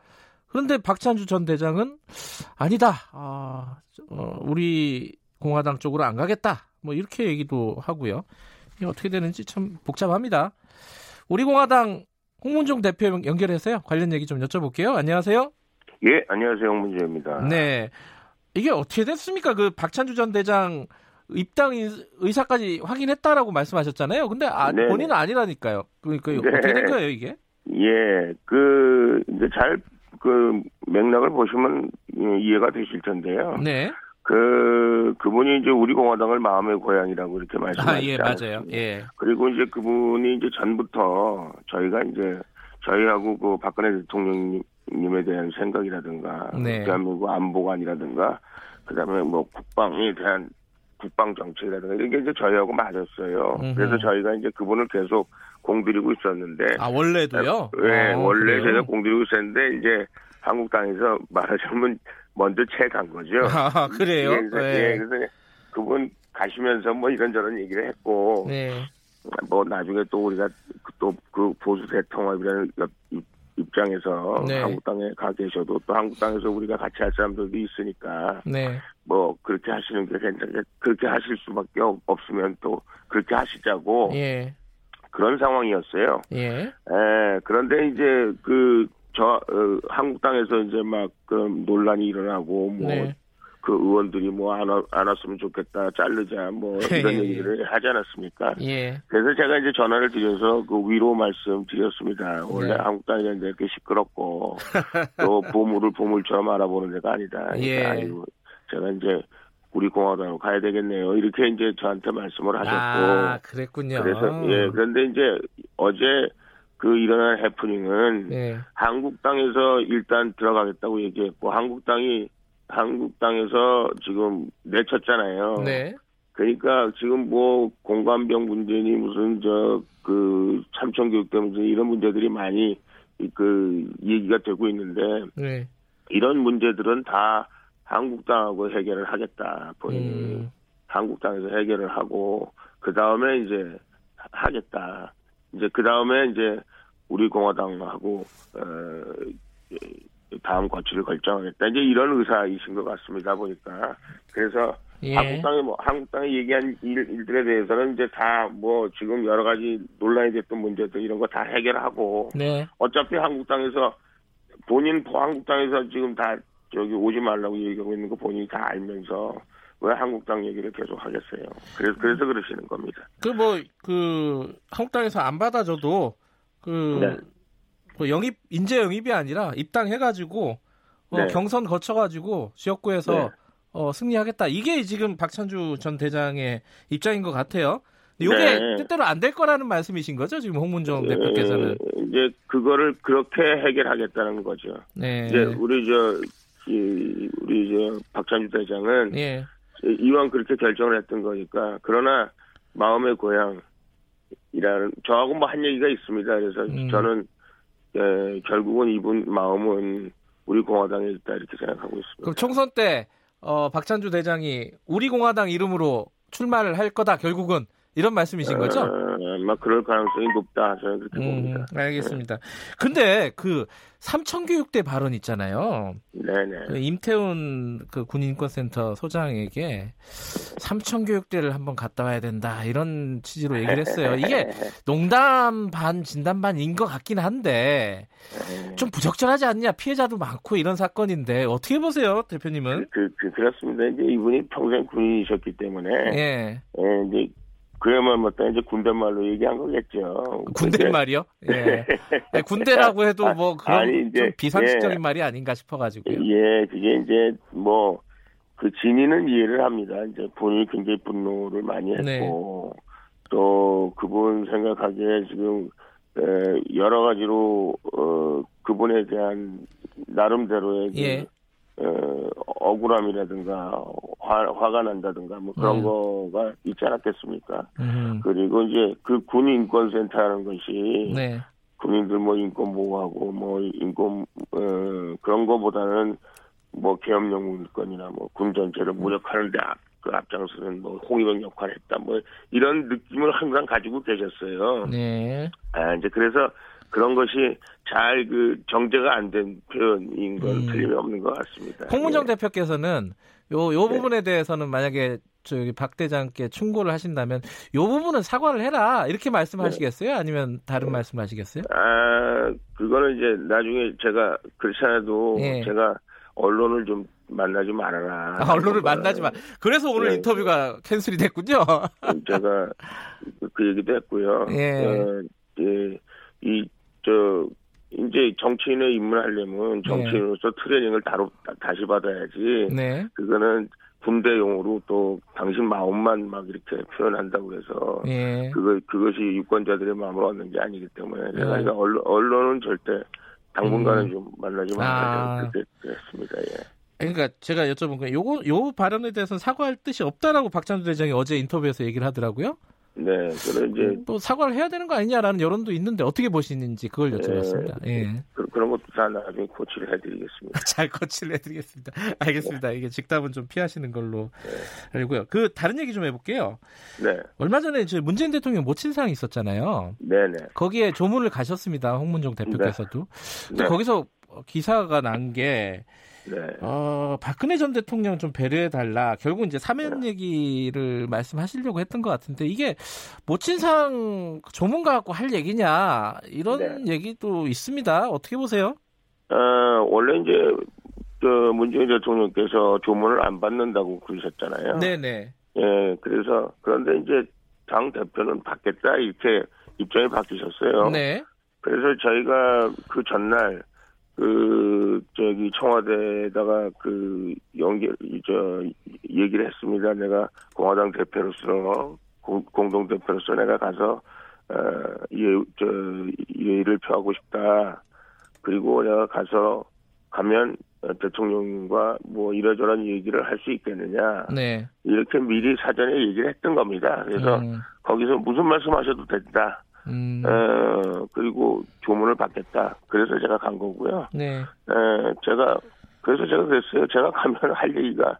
그런데 박찬주 전 대장은 아니다. 아, 어, 우리 공화당 쪽으로 안 가겠다. 뭐 이렇게 얘기도 하고요. 이게 어떻게 되는지 참 복잡합니다. 우리 공화당 홍문종 대표 연결해서요. 관련 얘기 좀 여쭤볼게요. 안녕하세요. 예, 안녕하세요. 홍문종입니다. 네. 이게 어떻게 됐습니까? 그 박찬주 전 대장 입당 의사까지 확인했다라고 말씀하셨잖아요. 근데 아, 네. 본인은 아니라니까요. 그러니까 네. 어떻게 된 거예요, 이게? 예, 그 이제 잘 그 맥락을 보시면 예, 이해가 되실 텐데요. 네. 그 그분이 이제 우리 공화당을 마음의 고향이라고 이렇게 아, 말씀하셨죠. 예, 맞아요. 예. 그리고 이제 그분이 이제 전부터 저희가 이제 저희하고 그 박근혜 대통령님에 대한 생각이라든가 네. 대한민국 안보관이라든가 그다음에 뭐 국방에 대한 국방 정책이라든가 이런 게 이제 저희하고 맞았어요. 음흠. 그래서 저희가 이제 그분을 계속 공들이고 있었는데 아, 원래도요? 네, 어, 원래 그래요? 제가 공들이고 있었는데 이제 한국당에서 말하자면 먼저 채 간 거죠. 아, 그래요? 예, 그래서, 네. 예, 그래서 그분 가시면서 뭐 이런저런 얘기를 했고 네. 뭐 나중에 또 우리가 또 그 보수 대통합이라는 입- 입장에서 네. 한국당에 가 계셔도 또 한국당에서 우리가 같이 할 사람들도 있으니까 네. 뭐 그렇게 하시는 게 괜찮게 그렇게 하실 수밖에 없- 없으면 또 그렇게 하시자고 예. 그런 상황이었어요. 예. 에, 그런데 이제 그, 저, 어, 한국당에서 이제 막, 그 논란이 일어나고, 뭐, 네. 그 의원들이 뭐, 안, 와- 안 왔으면 좋겠다, 자르자, 뭐, 이런 예, 예. 얘기를 하지 않았습니까? 예. 그래서 제가 이제 전화를 드려서 그 위로 말씀 드렸습니다. 원래 네. 한국당이라는 데 이렇게 시끄럽고, 또 보물을 보물처럼 알아보는 데가 아니다. 예. 그러니까 아이고, 제가 이제 우리 공화당으로 가야 되겠네요. 이렇게 이제 저한테 말씀을 하셨고. 아, 그랬군요. 그래서 예 그런데 이제 어제 그 일어난 해프닝은 네. 한국당에서 일단 들어가겠다고 얘기했고 한국당이 한국당에서 지금 내쳤잖아요. 네. 그러니까 지금 뭐 공관병 문제니 무슨 저그 참청교육대 문제 이런 문제들이 많이 이- 그 얘기가 되고 있는데 네. 이런 문제들은 다 한국당하고 해결을 하겠다 본인이 음. 한국당에서 해결을 하고 그 다음에 이제 하겠다. 이제 그 다음에 이제 우리 공화당하고 어 다음 거취를 결정하겠다. 이제 이런 의사이신 것 같습니다. 보니까 그래서 예. 한국당이 뭐 한국당이 얘기한 일, 일들에 대해서는 이제 다 뭐 지금 여러 가지 논란이 됐던 문제들 이런 거 다 해결하고 네. 어차피 한국당에서 본인 한국당에서 지금 다 저기 오지 말라고 얘기하고 있는 거 본인이 다 알면서 왜 한국당 얘기를 계속 하겠어요. 그래서 그래서 그러시는 겁니다. 그뭐 그 한국당에서 안 받아줘도 그, 네. 그 영입 인재 영입이 아니라 입당해가지고 어, 네. 경선 거쳐가지고 지역구에서 네. 어, 승리하겠다. 이게 지금 박찬주 전 대장의 입장인 것 같아요. 이게 네. 뜻대로 안 될 거라는 말씀이신 거죠? 지금 홍문정 대표께서는. 에, 이제 그거를 그렇게 해결하겠다는 거죠. 네. 이제 우리 저 이, 우리 저 박찬주 대장은 예. 이왕 그렇게 결정을 했던 거니까 그러나 마음의 고향이라는 저하고 뭐 한 얘기가 있습니다. 그래서 음. 저는 에, 결국은 이분 마음은 우리 공화당에 있다 이렇게 생각하고 있습니다. 그럼 총선 때 어, 박찬주 대장이 우리 공화당 이름으로 출마를 할 거다 결국은 이런 말씀이신 거죠? 어, 아마 그럴 가능성이 높다 저는 그렇게 음, 봅니다. 알겠습니다. 근데 그 삼천교육대 발언 있잖아요. 네네. 그 임태훈 그 군인권센터 소장에게 삼천교육대를 한번 갔다 와야 된다 이런 취지로 얘기를 했어요. 이게 농담 반 진담 반인 것 같긴 한데 좀 부적절하지 않냐 피해자도 많고 이런 사건인데 어떻게 보세요 대표님은? 그, 그, 그렇습니다. 이제 이분이 평생 군인이셨기 때문에, 예 예, 이제, 그야말로 못다 이제 군대말로 얘기한 거겠죠. 군대 근데 말이요? 예. 아니, 군대라고 해도 뭐 그런 아니, 이제, 좀 비상식적인 예. 말이 아닌가 싶어가지고요. 예, 그게 이제, 뭐, 그 진위는 이해를 합니다. 이제 본인이 굉장히 분노를 많이 네. 했고, 또 그분 생각하기에 지금, 에, 여러 가지로, 어, 그분에 대한 나름대로의 그 예. 어, 억울함이라든가 화, 화가 난다든가 뭐 그런 음. 거가 있지 않았겠습니까? 음. 그리고 이제 그 군인권센터라는 것이 네. 군인들 뭐 인권 보호하고 뭐 인권 어, 그런 거보다는 뭐 계엄령 문건이나 뭐 군 전체를 무력하는데 앞, 그 앞장서는 뭐 홍위병 역할을 했다 뭐 이런 느낌을 항상 가지고 계셨어요. 네. 아 이제 그래서 그런 것이 잘 그 정제가 안 된 표현인 건 음. 틀림이 없는 것 같습니다. 홍문정 예. 대표께서는 요, 요 네. 부분에 대해서는 만약에 저기 박 대장께 충고를 하신다면 요 부분은 사과를 해라 이렇게 말씀하시겠어요? 아니면 다른 말씀하시겠어요? 아 그거는 이제 나중에 제가 그렇지 않아도 예. 제가 언론을 좀 만나지 말아라. 아, 언론을 만나지 마. 그래서 오늘 네. 인터뷰가 캔슬이 됐군요. 제가 그- 그 얘기도 했고요. 예. 어, 예, 이, 저, 이제 정치인을 입문하려면 정치인으로서 트레이닝을 다로, 다- 다시 받아야지. 네. 그거는 군대용으로 또 당신 마음만 막 이렇게 표현한다고 해서 예. 그거, 그것이 유권자들의 마음을 얻는 게 아니기 때문에 제가 네. 이거 언론, 언론은 절대 당분간은 음. 좀 만나지 아. 말아야 그렇게 됐습니다. 예. 그러니까 제가 여쭤본 게 요거 요 발언에 대해서는 사과할 뜻이 없다라고 박찬주 대장이 어제 인터뷰에서 얘기를 하더라고요. 네, 그런 이제 또 사과를 해야 되는 거 아니냐라는 여론도 있는데 어떻게 보시는지 그걸 여쭤봤습니다. 예. 그, 그런 것도 다 나중에 코치를 해드리겠습니다. 잘 거치를 해드리겠습니다. 알겠습니다. 이게 직답은 좀 피하시는 걸로 알고요. 그 다른 얘기 좀 해볼게요. 네, 얼마 전에 저 문재인 대통령 모친상이 있었잖아요. 네, 네. 거기에 조문을 가셨습니다. 홍문종 대표께서도. 근데 네. 거기서 기사가 난 게 네. 어, 박근혜 전 대통령 좀 배려해 달라. 결국 이제 사면 네. 얘기를 말씀하시려고 했던 것 같은데 이게 모친상 조문 갖고 할 얘기냐 이런 네. 얘기도 있습니다. 어떻게 보세요? 어, 원래 이제 그 문재인 대통령께서 조문을 안 받는다고 그러셨잖아요. 네네. 예, 그래서 그런데 이제 당 대표는 받겠다 이렇게 입장이 바뀌셨어요. 네. 그래서 저희가 그 전날 그 저기 청와대에다가 그 연결 저 얘기를 했습니다. 내가 공화당 대표로서 공, 공동 대표로서 내가 가서 어예저 예의를 표하고 싶다. 그리고 내가 가서 가면 어, 대통령과 뭐 이러저런 얘기를 할 수 있겠느냐 네. 이렇게 미리 사전에 얘기를 했던 겁니다. 그래서 음, 거기서 무슨 말씀하셔도 된다. 음, 어, 그리고 조문을 받겠다. 그래서 제가 간 거고요. 네. 에, 제가, 그래서 제가 그랬어요. 제가 가면 할 얘기가,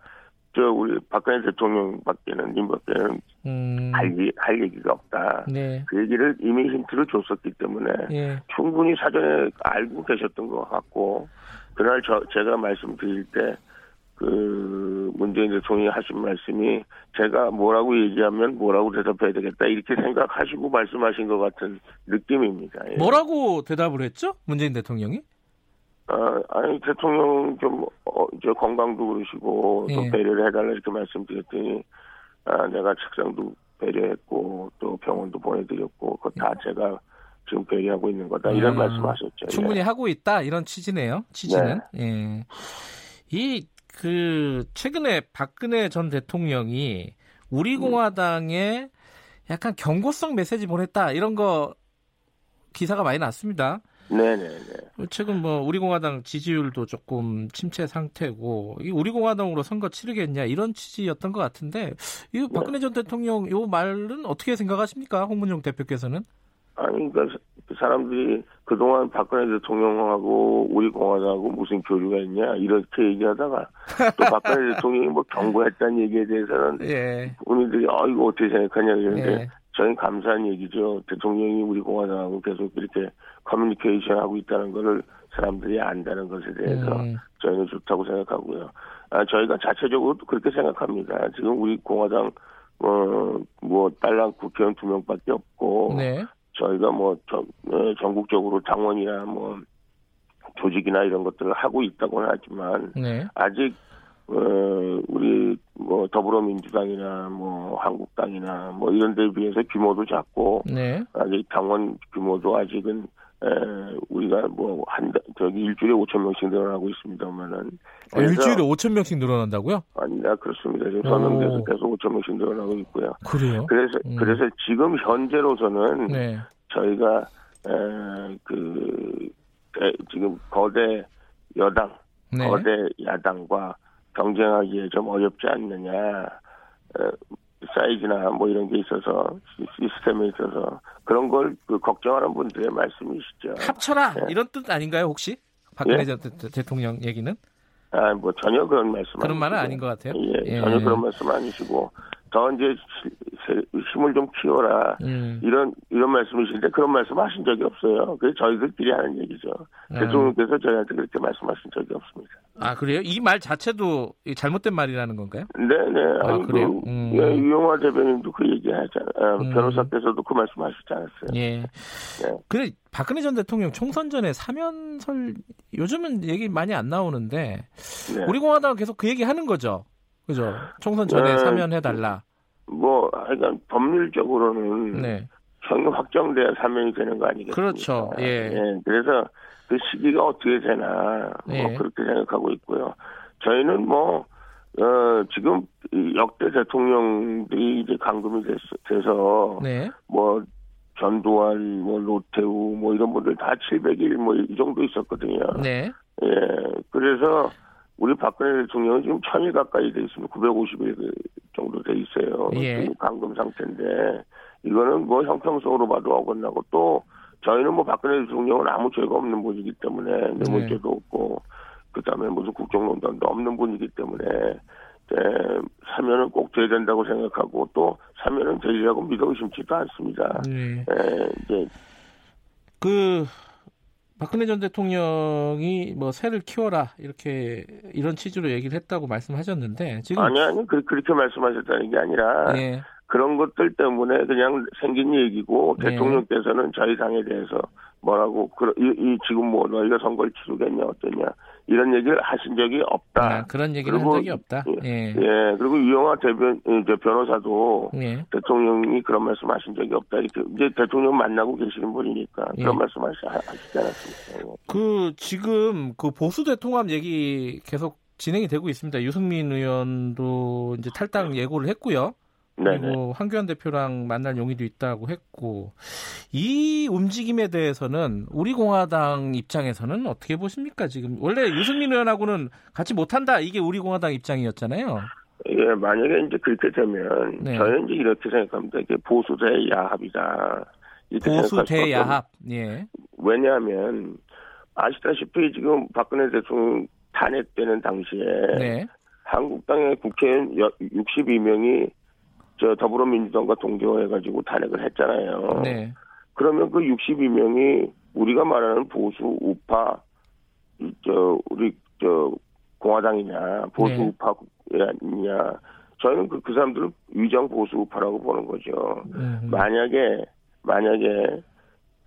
저, 우리 박근혜 대통령밖에는, 님밖에는 음, 할, 얘기- 할 얘기가 없다. 네. 그 얘기를 이미 힌트를 줬었기 때문에 예. 충분히 사전에 알고 계셨던 것 같고, 그날 저, 제가 말씀드릴 때, 그, 문재인 대통령이 하신 말씀이 제가 뭐라고 얘기하면 뭐라고 대답해야 되겠다. 이렇게 생각하시고 말씀하신 것 같은 느낌입니다. 예. 뭐라고 대답을 했죠? 문재인 대통령이? 아, 아니, 대통령 좀, 어, 저 건강도 그러시고, 또 예. 배려를 해달라 이렇게 말씀드렸더니, 아, 내가 책상도 배려했고, 또 병원도 보내드렸고, 그거 다 제가 지금 배려하고 있는 거다. 이런 음, 말씀하셨죠. 충분히 예. 하고 있다 이런 취지네요. 취지는. 예. 이 그 최근에 박근혜 전 대통령이 우리 공화당에 약간 경고성 메시지 보냈다 이런 거 기사가 많이 났습니다. 네네네. 최근 뭐 우리 공화당 지지율도 조금 침체 상태고 이 우리 공화당으로 선거 치르겠냐 이런 취지였던 것 같은데 이 박근혜 전 대통령 요 말은 어떻게 생각하십니까? 홍문종 대표께서는? 아니, 그러니까 그 사람들이 그동안 박근혜 대통령하고 우리 공화당하고 무슨 교류가 있냐, 이렇게 얘기하다가 또 박근혜 대통령이 뭐 경고했다는 얘기에 대해서는 예. 국민들이 아 이거 어떻게 생각하냐 이러는데 예. 저희는 감사한 얘기죠. 대통령이 우리 공화당하고 계속 이렇게 커뮤니케이션 하고 있다는 거를 사람들이 안다는 것에 대해서 음, 저희는 좋다고 생각하고요. 아, 저희가 자체적으로도 그렇게 생각합니다. 지금 우리 공화당 어, 뭐 딸랑 국회의원 두 명밖에 없고 네. 저희가 뭐 전, 어, 전국적으로 당원이나 뭐 조직이나 이런 것들을 하고 있다고는 하지만 네. 아직 어 우리 뭐 더불어민주당이나 뭐 한국당이나 뭐 이런 데에 비해서 규모도 작고 네. 아직 당원 규모도 아직은 에 우리가 뭐 한 저기 일주일에 5천 명씩 늘어나고 있습니다만은 아, 일주일에 5천 명씩 늘어난다고요? 아니다 그렇습니다. 지금 오. 계속 5천 명씩 늘어나고 있고요. 그래요? 그래서 음. 그래서 지금 현재로서는 네. 저희가 에, 그 에, 지금 거대 여당 네. 거대 야당과 경쟁하기에 좀 어렵지 않느냐. 어, 사이즈나 뭐 이런 게 있어서 시- 시스템에 있어서 그런 걸 그 걱정하는 분들의 말씀이시죠. 합쳐라 네. 이런 뜻 아닌가요 혹시? 박근혜 예? 전 대- 대통령 얘기는 아, 뭐 전혀 그런 말씀 그런 말은. 아닌 것 같아요. 예, 전혀 그런 말씀 아니시고 더 이제 힘을 좀 키워라 음. 이런 이런 말씀이신데 그런 말씀 하신 적이 없어요. 그래서 저희들끼리 하는 얘기죠. 아. 대통령께서 저희한테 그렇게 말씀하신 적이 없습니다. 아 그래요? 이 말 자체도 이 잘못된 말이라는 건가요? 네네. 아, 아니, 그래요? 그, 음. 예, 유영화 대변인도 그 얘기 하잖아요. 음. 변호사께서도 그 말씀 하시지 않았어요. 예. 네. 근데 박근혜 전 대통령 총선 전에 사면설 요즘은 얘기 많이 안 나오는데 네. 우리 공화당 계속 그 얘기 하는 거죠. 그죠? 총선 전에 네. 사면해 달라. 뭐, 하여간 법률적으로는 네. 형이 확정돼야 사면이 되는 거 아니겠습니까? 그렇죠. 예. 그래서 그 시기가 어떻게 되나 뭐 예. 그렇게 생각하고 있고요. 저희는 뭐 어, 지금 이 역대 대통령들이 이제 감금이 됐, 돼서 네. 뭐 전두환, 뭐 노태우, 뭐 이런 분들 다 700일 뭐 이 정도 있었거든요. 네. 예, 그래서 우리 박근혜 대통령은 지금 1000일 가까이 돼 있습니다. 950일 정도 돼 있어요. 예. 감금 상태인데 이거는 뭐 형평성으로 봐도 어긋나고 또 저희는 뭐 박근혜 대통령은 아무 죄가 없는 분이기 때문에 뇌물죄도 없고 그다음에 무슨 국정농단도 없는 분이기 때문에 예, 사면은 꼭 돼야 된다고 생각하고 또 사면은 되리라고 믿어 의심치도 않습니다. 네. 예, 이제 그 박근혜 전 대통령이 뭐 새를 키워라 이렇게 이런 취지로 얘기를 했다고 말씀하셨는데 지금 아니 아니 그- 그렇게 말씀하셨다는 게 아니라 예. 그런 것들 때문에 그냥 생긴 얘기고 네. 대통령께서는 저희 당에 대해서 뭐라고 그- 이, 이 지금 뭐 너희가 선거를 치르겠냐 어떠냐 이런 얘기를 하신 적이 없다. 아, 그런 얘기를 한 그리고- 적이 없다. 예. 예 그리고 유영아 대변 이제 변호사도 예. 대통령이 그런 말씀하신 적이 없다 이렇게 이제 대통령 만나고 계시는 분이니까 예. 그런 말씀하시 하시지 않았습니까? 예. 그 지금 그 보수 대통합 얘기 계속 진행이 되고 있습니다. 유승민 의원도 이제 탈당 예고를 했고요. 네네. 그리고 황교안 대표랑 만날 용의도 있다고 했고 이 움직임에 대해서는 우리 공화당 입장에서는 어떻게 보십니까? 지금 원래 유승민 의원하고는 같이 못한다 이게 우리 공화당 입장이었잖아요. 예, 만약에 이제 그렇게 되면 네. 저는 이제 이렇게 생각합니다. 이게 보수 대 야합이다. 보수 수밖에 대야합. 예. 왜냐하면 아시다시피 지금 박근혜 대통령 탄핵되는 당시에 네. 한국당의 국회의원 62명이 저 더불어민주당과 동조해가지고 탄핵을 했잖아요. 네. 그러면 그 62명이 우리가 말하는 보수 우파 이, 저 우리 저 공화당이냐 보수 네. 우파냐 저희는 그, 그 사람들을 위정 보수 우파라고 보는 거죠. 음. 만약에 만약에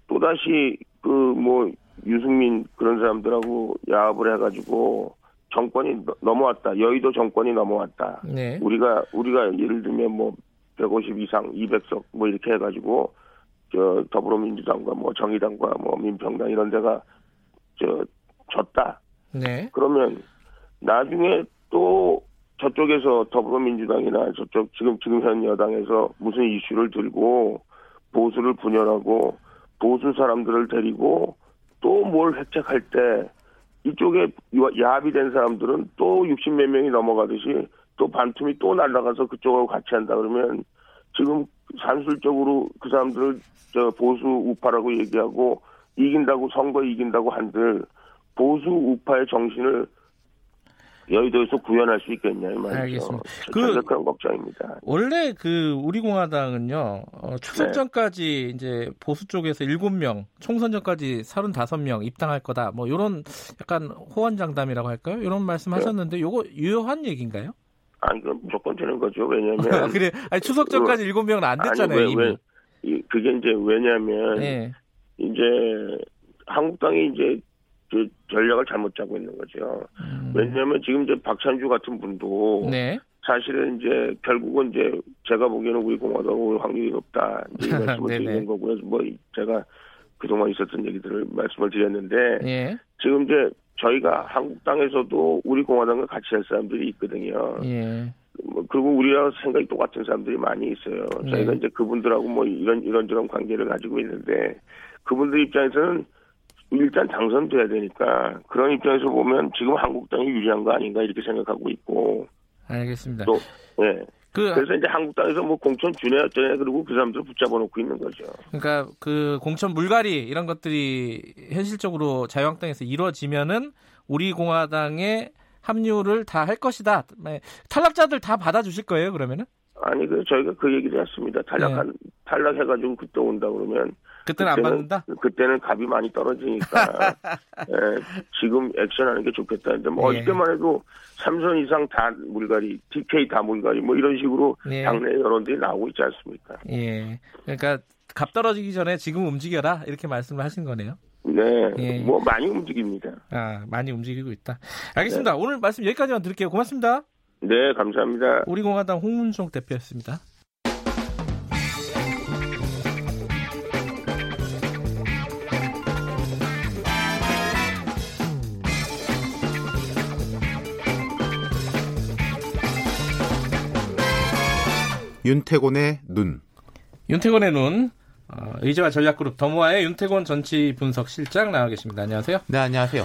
또 다시 그 뭐 유승민 그런 사람들하고 야합을 해가지고 정권이 너- 넘어왔다 여의도 정권이 넘어왔다 네. 우리가 우리가 예를 들면 뭐 150 이상 200석 뭐 이렇게 해가지고 저 더불어민주당과 뭐 정의당과 뭐 민평당 이런 데가 저 졌다 네. 그러면 나중에 또 저쪽에서 더불어민주당이나 저쪽 지금 지금 현 여당에서 무슨 이슈를 들고 보수를 분열하고 보수 사람들을 데리고 또 뭘 획책할 때 이쪽에 야합이 된 사람들은 또 60몇 명이 넘어가듯이 또 반틈이 또 날아가서 그쪽하고 같이 한다 그러면 지금 산술적으로 그 사람들을 저 보수 우파라고 얘기하고 이긴다고 선거 이긴다고 한들 보수 우파의 정신을 여의도에서 구현할 수 있겠냐 이 말이죠. 알겠습니다. 그 그- 걱정입니다. 원래 그 우리 공화당은요 어, 추석 네. 전까지 이제 보수 쪽에서 7명 총선 전까지 35명 입당할 거다 뭐 이런 약간 호언장담이라고 할까요 이런 말씀하셨는데 요거 유효한 얘기인가요? 아니 그 무조건 되는 거죠. 왜냐하면 그래 아니 추석 전까지 7명은 안 됐잖아요 네. 아니, 왜, 이미. 그게 이제 왜냐하면 네. 이제 한국당이 이제 그 전략을 잘못 짜고 있는 거죠. 음, 왜냐하면 지금 이제 박찬주 같은 분도 네. 사실은 이제 결국은 이제 제가 보기에는 우리 공화당 올 확률이 높다 이 말씀을. 드리는 거고요. 뭐 제가 그동안 있었던 얘기들을 말씀을 드렸는데 예. 지금 이제 저희가 한국당에서도 우리 공화당과 같이 할 사람들이 있거든요. 예. 뭐 그리고 우리랑 생각이 똑같은 사람들이 많이 있어요. 저희가 네. 이제 그분들하고 뭐 이런 이런저런 관계를 가지고 있는데 그분들 입장에서는 일단 당선돼야 되니까 그런 입장에서 보면 지금 한국당이 유리한 거 아닌가 이렇게 생각하고 있고 알겠습니다. 또 예. 그 그래서 이제 한국당에서 뭐 공천 주네 어쩌네 그리고 그 사람들 붙잡아 놓고 있는 거죠. 그러니까 그 공천 물갈이 이런 것들이 현실적으로 자유한국당에서 이루어지면은 우리 공화당의 합류를 다 할 것이다. 네. 탈락자들 다 받아주실 거예요, 그러면은? 아니 그 저희가 그 얘기를 했습니다. 탈락한 탈락해가지고 그때 온다 그러면 그때는 안 받는다? 그때는 값이 많이 떨어지니까 예, 지금 액션하는 게 좋겠다는데 뭐 예. 어저께만 해도 삼선 이상 다 물갈이, TK 다 물갈이 뭐 이런 식으로 예. 당내 여론들이 나오고 있지 않습니까? 예. 그러니까 값 떨어지기 전에 지금 움직여라 이렇게 말씀을 하신 거네요. 네, 예. 뭐 많이 움직입니다. 아 많이 움직이고 있다. 알겠습니다. 오늘 말씀 여기까지만 드릴게요. 고맙습니다. 네, 감사합니다. 우리 공화당 홍문종 대표였습니다. 윤태곤의 눈. 윤태곤의 눈 어, 의제와 전략그룹 더모아의 윤태곤 정치 분석 실장 나와 계십니다. 안녕하세요. 네, 안녕하세요.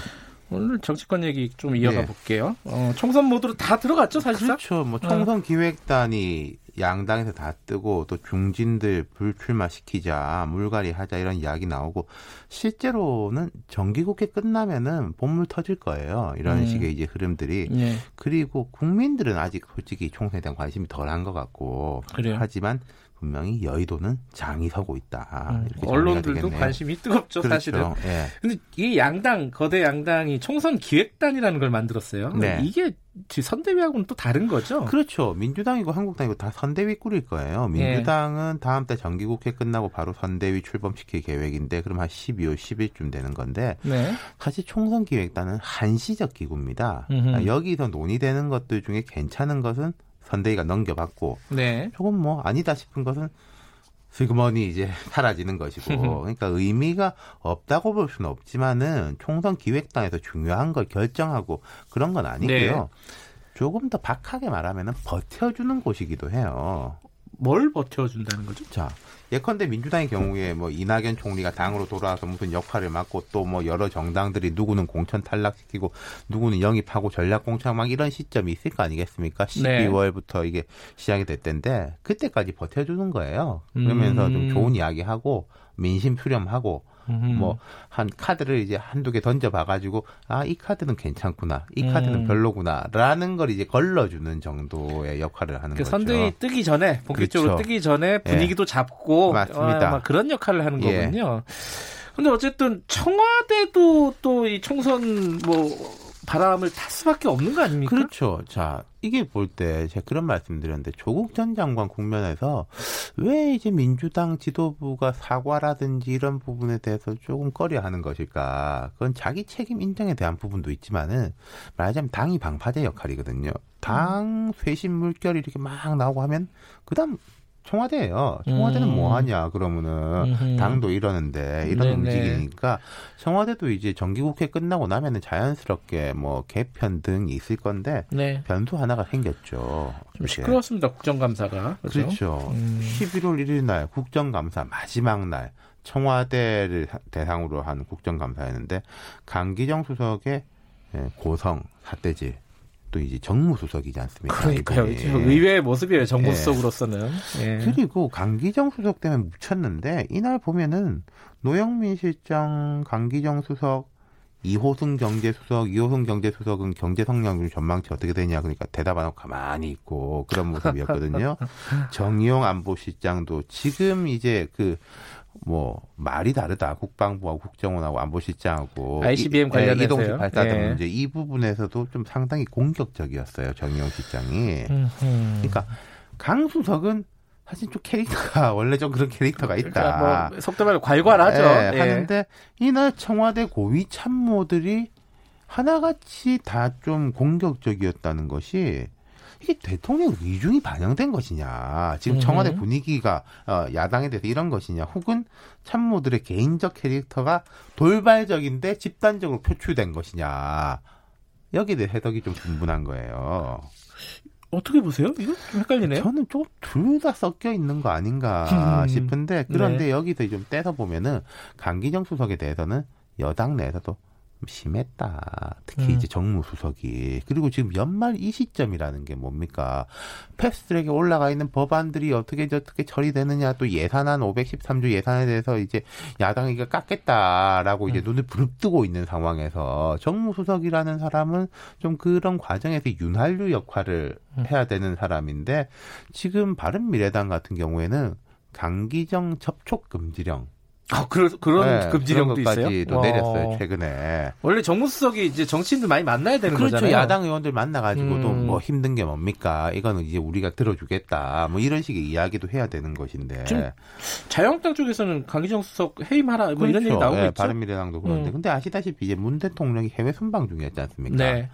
오늘 정치권 얘기 좀 이어가 네. 볼게요. 어, 총선 모드로 다 들어갔죠, 사실상? 그렇죠. 뭐 총선 기획단이 양당에서 다 뜨고 또 중진들 불출마 시키자 물갈이 하자 이런 이야기 나오고 실제로는 정기국회 끝나면은 본물 터질 거예요. 이런 음. 식의 이제 흐름들이 예. 그리고 국민들은 아직 솔직히 총선에 대한 관심이 덜한 것 같고 그래요. 하지만 분명히 여의도는 장이 서고 있다. 음, 언론들도. 관심이 뜨겁죠, 그렇죠. 사실은. 예. 근데 이 양당, 거대 양당이 총선 기획단이라는 걸 만들었어요. 네. 이게 선대위하고는 또 다른 거죠? 그렇죠. 민주당이고 한국당이고 다 선대위 꾸릴 거예요. 예. 민주당은 다음 달 정기국회 끝나고 바로 선대위 출범시킬 계획인데 그럼 한 12월 10일쯤 되는 건데 네. 사실 총선 기획단은 한시적 기구입니다. 음흠. 아, 여기서 논의되는 것들 중에 괜찮은 것은 선대위가 넘겨받고 네. 조금 뭐 아니다 싶은 것은 슬그머니 이제 사라지는 것이고 그러니까 의미가 없다고 볼 수는 없지만은 총선 기획단에서 중요한 걸 결정하고 그런 건 아니고요. 네. 조금 더 박하게 말하면은 버텨주는 곳이기도 해요. 뭘 버텨준다는 거죠? 자, 예컨대 민주당의 경우에 뭐 이낙연 총리가 당으로 돌아와서 무슨 역할을 맡고 또 뭐 여러 정당들이 누구는 공천 탈락시키고 누구는 영입하고 전략 공천 막 이런 시점이 있을 거 아니겠습니까? 네. 12월부터 이게 시작이 됐던데 그때까지 버텨주는 거예요. 그러면서 음. 좀 좋은 이야기하고 민심 수렴하고 음. 뭐 한 카드를 이제 한두 개 던져 봐 가지고 아 이 카드는 괜찮구나 이 카드는 음. 별로구나라는 걸 이제 걸러 주는 정도의 역할을 하는 그 거죠. 선대위 뜨기 전에 본격적으로 그렇죠. 뜨기 전에 분위기도 잡고 맞습니다. 어, 막 그런 역할을 하는 예. 거군요. 근데 어쨌든 청와대도 또 이 총선 뭐 바람을 탈 수밖에 없는 거 아닙니까? 그렇죠. 자, 이게 볼 때 제가 그런 말씀드렸는데 조국 전 장관 국면에서 왜 이제 민주당 지도부가 사과라든지 이런 부분에 대해서 조금 꺼려하는 것일까? 그건 자기 책임 인정에 대한 부분도 있지만은 말하자면 당이 방파제 역할이거든요. 당 쇄신 물결이 이렇게 막 나오고 하면 그다음 청와대예요. 청와대는 음. 뭐 하냐 그러면은 음흠. 당도 이러는데 이런 네네. 움직이니까 청와대도 이제 정기국회 끝나고 나면은 자연스럽게 뭐 개편 등이 있을 건데 네. 변수 하나가 생겼죠. 좀 이제. 시끄러웠습니다. 국정감사가. 그렇죠? 그렇죠. 음. 11월 1일 날 국정감사 마지막 날 청와대를 대상으로 한 국정감사였는데 강기정 수석의 예, 고성 사대질 또 이제 정무수석이지 않습니까? 그러니까요. 의외의 모습이에요. 정부 예. 수석으로서는. 예. 그리고 강기정 수석 때문에 묻혔는데 이날 보면은 노영민 실장, 강기정 수석, 이호승 경제수석, 이호승 경제수석은 경제 성장률 전망치 어떻게 되냐 그러니까 대답 안 하고 가만히 있고 그런 모습이었거든요. 정의용 안보실장도 지금 이제 그 뭐 말이 다르다 국방부하고 국정원하고 안보실장하고 ICBM 이- 관련해서요? 예, 이동식 발사대 예. 문제 이 부분에서도 좀 상당히 공격적이었어요 정의용 실장이. 음흠. 그러니까 강 수석은 사실 좀 캐릭터가 원래 좀 그런 캐릭터가 있다. 그러니까 뭐 속도 말로 괄괄하죠. 예, 예. 하는데 이날 청와대 고위 참모들이 하나같이 다 좀 공격적이었다는 것이 이게 대통령 의중이 반영된 것이냐, 지금 청와대. 분위기가 어, 야당에 대해서 이런 것이냐, 혹은 참모들의 개인적 캐릭터가 돌발적인데 집단적으로 표출된 것이냐. 여기에 대해 해석이 좀 분분한 거예요. 어떻게 보세요? 이거 좀 헷갈리네요. 저는 좀 둘 다 섞여 있는 거 아닌가 음. 싶은데 그런데 네. 여기서 좀 떼서 보면은 강기정 수석에 대해서는 여당 내에서도 심했다. 특히 음. 이제 정무수석이 그리고 지금 연말 이 시점이라는 게 뭡니까? 패스트트랙에 올라가 있는 법안들이 어떻게 어떻게 처리되느냐 또 예산안 513조 예산에 대해서 이제 야당이 깎겠다라고 이제 음. 눈을 부릅뜨고 있는 상황에서 정무수석이라는 사람은 좀 그런 과정에서 윤활유 역할을 음. 해야 되는 사람인데 지금 바른미래당 같은 경우에는 강기정 접촉 금지령 아, 그런 그런 네, 금지령도 있어요? 내렸어요 최근에. 원래 정무수석이 이제 정치인들 많이 만나야 되는 그렇죠. 거잖아요. 야당 의원들 만나가지고도 음. 뭐 힘든 게 뭡니까? 이거는 이제 우리가 들어주겠다. 뭐 이런 식의 이야기도 해야 되는 것인데. 좀 자유한국당 쪽에서는 강기정 수석 해임하라 뭐 이런 얘기 나오고 예, 있죠. 바른미래당도 그런데. 음. 근데 아시다시피 이제 문 대통령이 해외 순방 중이었지 않습니까? 네.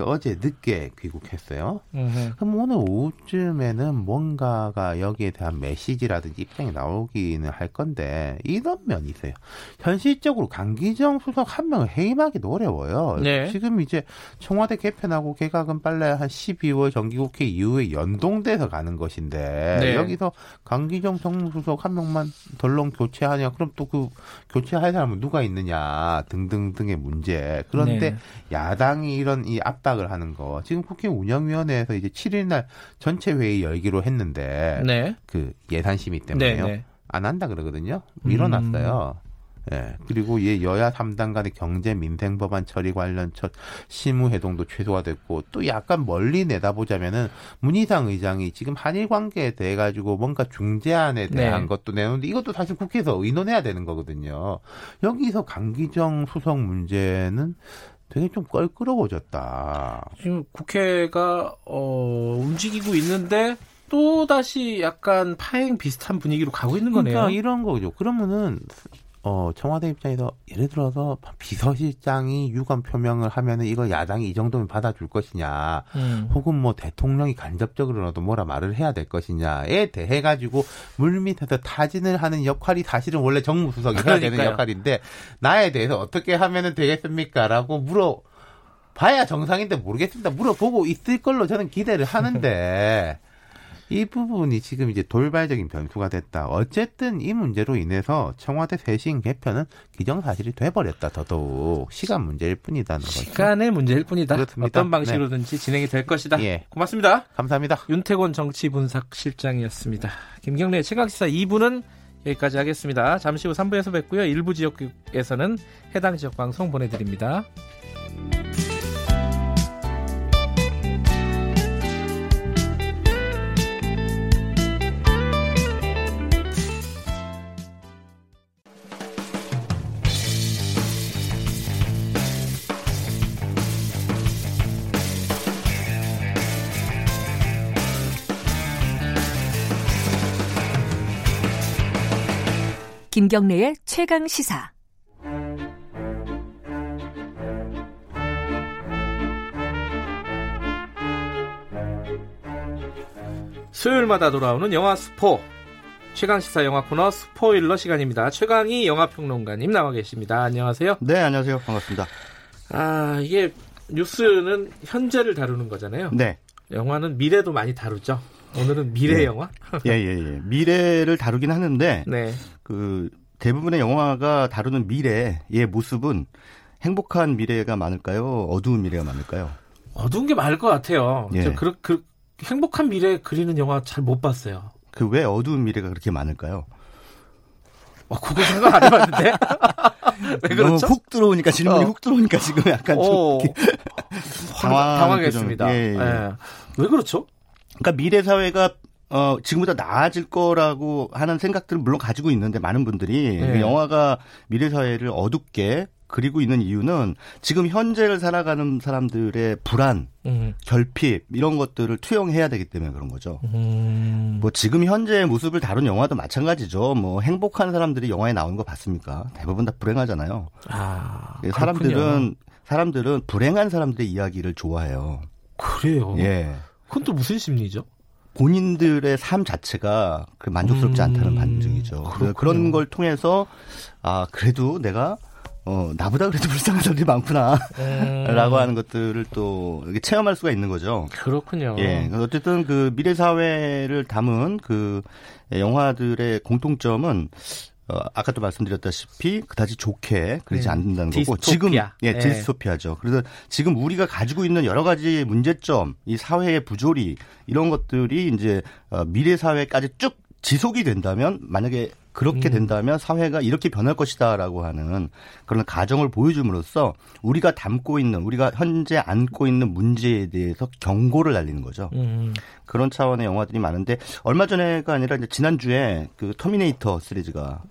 어제 늦게 귀국했어요. 음흠. 그럼 오늘 오후쯤에는 뭔가가 여기에 대한 메시지라든지 입장이 나오기는 할 건데 이런 면이 있어요. 현실적으로 강기정 수석 한 명을 해임하기도 어려워요. 네. 지금 이제 청와대 개편하고 개각은 빨래 한 12월 정기국회 이후에 연동돼서 가는 것인데 네. 여기서 강기정 정무수석 한 명만 덜렁 교체하냐? 그럼 또 그 교체할 사람은 누가 있느냐 등등 등의 문제. 그런데 네. 야당이 이런 이 압박을 하는 거 지금 국회 운영위원회에서 이제 7일 날 전체 회의 열기로 했는데 네. 그 예산 심의 네. 때문에요. 네. 안 한다 그러거든요. 밀어놨어요. 음. 예. 그리고 이 여야 3당 간의 경제 민생 법안 처리 관련 첫 실무 회동도 최소화됐고 또 약간 멀리 내다보자면은 문희상 의장이 지금 한일 관계에 대해 가지고 뭔가 중재안에 대한 네. 것도 내놓는데 이것도 사실 국회에서 의논해야 되는 거거든요. 여기서 강기정 수석 문제는 되게 좀 껄끄러워졌다. 지금 국회가 어, 움직이고 있는데 또 다시 약간 파행 비슷한 분위기로 가고 있는 거네요. 그러니까 이런 거죠. 그러면은 어 청와대 입장에서 예를 들어서 비서실장이 유감 표명을 하면은 이거 야당이 이 정도면 받아줄 것이냐, 음. 혹은 뭐 대통령이 간접적으로라도 뭐라 말을 해야 될 것이냐에 대해 가지고 물밑에서 타진을 하는 역할이 사실은 원래 정무수석이 해야 되는. 역할인데 나에 대해서 어떻게 하면은 되겠습니까?라고 물어. 봐야 정상인데 모르겠습니다. 물어보고 있을 걸로 저는 기대를 하는데 이 부분이 지금 이제 돌발적인 변수가 됐다. 어쨌든 이 문제로 인해서 청와대 쇄신 개편은 기정사실이 돼버렸다. 더더욱 시간 문제일 뿐이다는 거죠. 시간의 문제일 뿐이다. 그렇습니다. 어떤 방식으로든지 진행이 될 것이다. 예. 고맙습니다. 감사합니다. 윤태곤 정치분석실장이었습니다. 김경래 최강시사 2부는 여기까지 하겠습니다. 잠시 후 3부에서 뵙고요. 일부 지역에서는 해당 지역 방송 보내드립니다. 김경래의 최강 시사. 수요일마다 돌아오는 영화 스포 최강 시사 영화 코너 스포일러 시간입니다. 최강희 영화 평론가님 나와 계십니다. 안녕하세요. 네, 안녕하세요. 반갑습니다. 아 이게 뉴스는 현재를 다루는 거잖아요. 네. 영화는 미래도 많이 다루죠. 오늘은 미래 네. 영화. 예, 예, 예. 미래를 다루긴 하는데, 네. 그, 대부분의 영화가 다루는 미래의 모습은 행복한 미래가 많을까요? 어두운 미래가 많을까요? 어두운 게 많을 것 같아요. 예. 저 그, 그, 행복한 미래 그리는 영화 잘 못 봤어요. 그 왜 어두운 미래가 그렇게 많을까요? 와, 그거 생각 안 해봤는데? 왜 그렇죠? 훅 들어오니까 질문이 어. 훅 들어오니까 지금 약간 좀 오, 이렇게 당황, 당황- 당황했습니다. 예, 예. 예. 왜 그렇죠? 그러니까 미래 사회가 어, 지금보다 나아질 거라고 하는 생각들을 물론 가지고 있는데 많은 분들이 네. 그 영화가 미래 사회를 어둡게 그리고 있는 이유는 지금 현재를 살아가는 사람들의 불안, 음. 결핍 이런 것들을 투영해야 되기 때문에 그런 거죠. 음. 뭐 지금 현재의 모습을 다룬 영화도 마찬가지죠. 뭐 행복한 사람들이 영화에 나오는 거 봤습니까? 대부분 다 불행하잖아요. 아, 예, 그렇군요. 사람들은 사람들은 불행한 사람들의 이야기를 좋아해요. 그래요. 예. 그건 또 무슨 심리죠? 본인들의 삶 자체가 그 만족스럽지 음, 않다는 반증이죠. 그렇군요. 그런 걸 통해서 아 그래도 내가 어 나보다 그래도 불쌍한 사람들이 많구나라고 음, 하는 것들을 또 체험할 수가 있는 거죠. 그렇군요. 예, 어쨌든 그 미래 사회를 담은 그 영화들의 공통점은 어, 아까도 말씀드렸다시피 그다지 좋게 그러지 네. 않는다는 거고 디스토피아. 지금 예, 네. 디스토피아죠. 그래서 지금 우리가 가지고 있는 여러 가지 문제점, 이 사회의 부조리 이런 것들이 이제 어, 미래 사회까지 쭉 지속이 된다면 만약에 그렇게 음. 된다면 사회가 이렇게 변할 것이다라고 하는 그런 가정을 보여줌으로써 우리가 담고 있는 우리가 현재 안고 있는 문제에 대해서 경고를 날리는 거죠. 음. 그런 차원의 영화들이 많은데 얼마 전에가 아니라 지난주에 그 터미네이터 시리즈가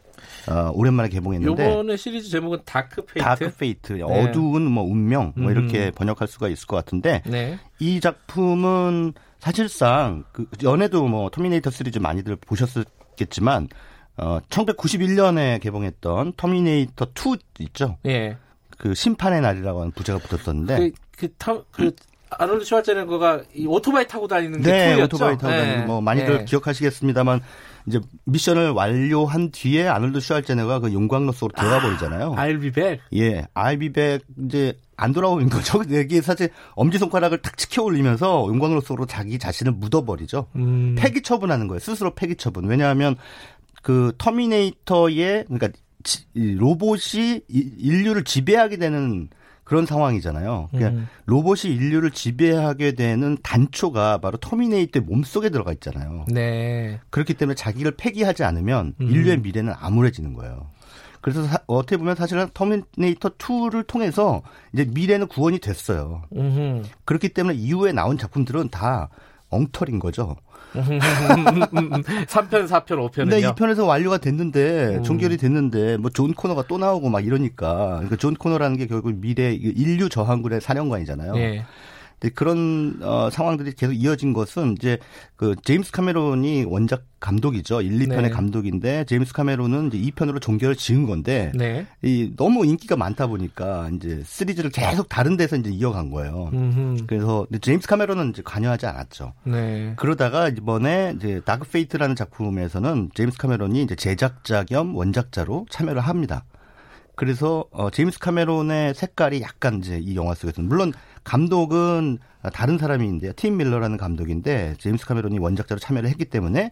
어, 오랜만에 개봉했는데 요번에 시리즈 제목은 Dark Fate. Dark Fate 어두운 뭐 운명 뭐 음. 이렇게 번역할 수가 있을 것 같은데 네. 이 작품은 사실상 그 전에도 뭐 터미네이터 시리즈 많이들 보셨겠지만 어 1991년에 개봉했던 터미네이터 2 있죠. 예. 그 심판의 날이라고 하는 부제가 붙었었는데 그, 그, 터, 그, 아놀드 슈왈제네거가 이 오토바이 타고 다니는 게 네, two였죠? 오토바이 타고 다니는 뭐 많이들 네. 기억하시겠습니다만 이제 미션을 완료한 뒤에 아놀드 슈왈제네거가 그 용광로 속으로 들어가 버리잖아요. I'll be back. 예, I'll be back 이제 안 돌아오는 거죠. 여기 사실 엄지 손가락을 탁 치켜 올리면서 용광로 속으로 자기 자신을 묻어버리죠. 음. 폐기 처분하는 거예요. 스스로 폐기 처분. 왜냐하면 그 터미네이터의 그러니까 로봇이 이- 인류를 지배하게 되는 그런 상황이잖아요. 그러니까 음. 로봇이 인류를 지배하게 되는 단초가 바로 터미네이터의 몸속에 들어가 있잖아요. 네. 그렇기 때문에 자기를 폐기하지 않으면 음. 인류의 미래는 암울해지는 거예요. 그래서 사- 어떻게 보면 사실은 터미네이터 2를 통해서 이제 미래는 구원이 됐어요. 음흠. 그렇기 때문에 이후에 나온 작품들은 다 엉터리인 거죠. 3편, 4편, 5편은요? 근데 이 편에서 완료가 됐는데 음. 종결이 됐는데 뭐 존 코너가 또 나오고 막 이러니까 그러니까 존 코너라는 게 결국 미래 인류 저항군의 사령관이잖아요. 예. 그런 어, 상황들이 계속 이어진 것은 이제 그 제임스 카메론이 원작 감독이죠. 1, 2편의 네. 감독인데 제임스 카메론은 이제 2편으로 종결을 지은 건데 네. 이 너무 인기가 많다 보니까 이제 시리즈를 계속 다른 데서 이제 이어간 거예요. 음흠. 그래서 제임스 카메론은 이제 관여하지 않았죠. 네. 그러다가 이번에 이제 Dark Fate라는 작품에서는 제임스 카메론이 이제 제작자 겸 원작자로 참여를 합니다. 그래서 어 제임스 카메론의 색깔이 약간 이제 이 영화 속에서는 물론 감독은 다른 사람인데요. 팀 밀러라는 감독인데 제임스 카메론이 원작자로 참여를 했기 때문에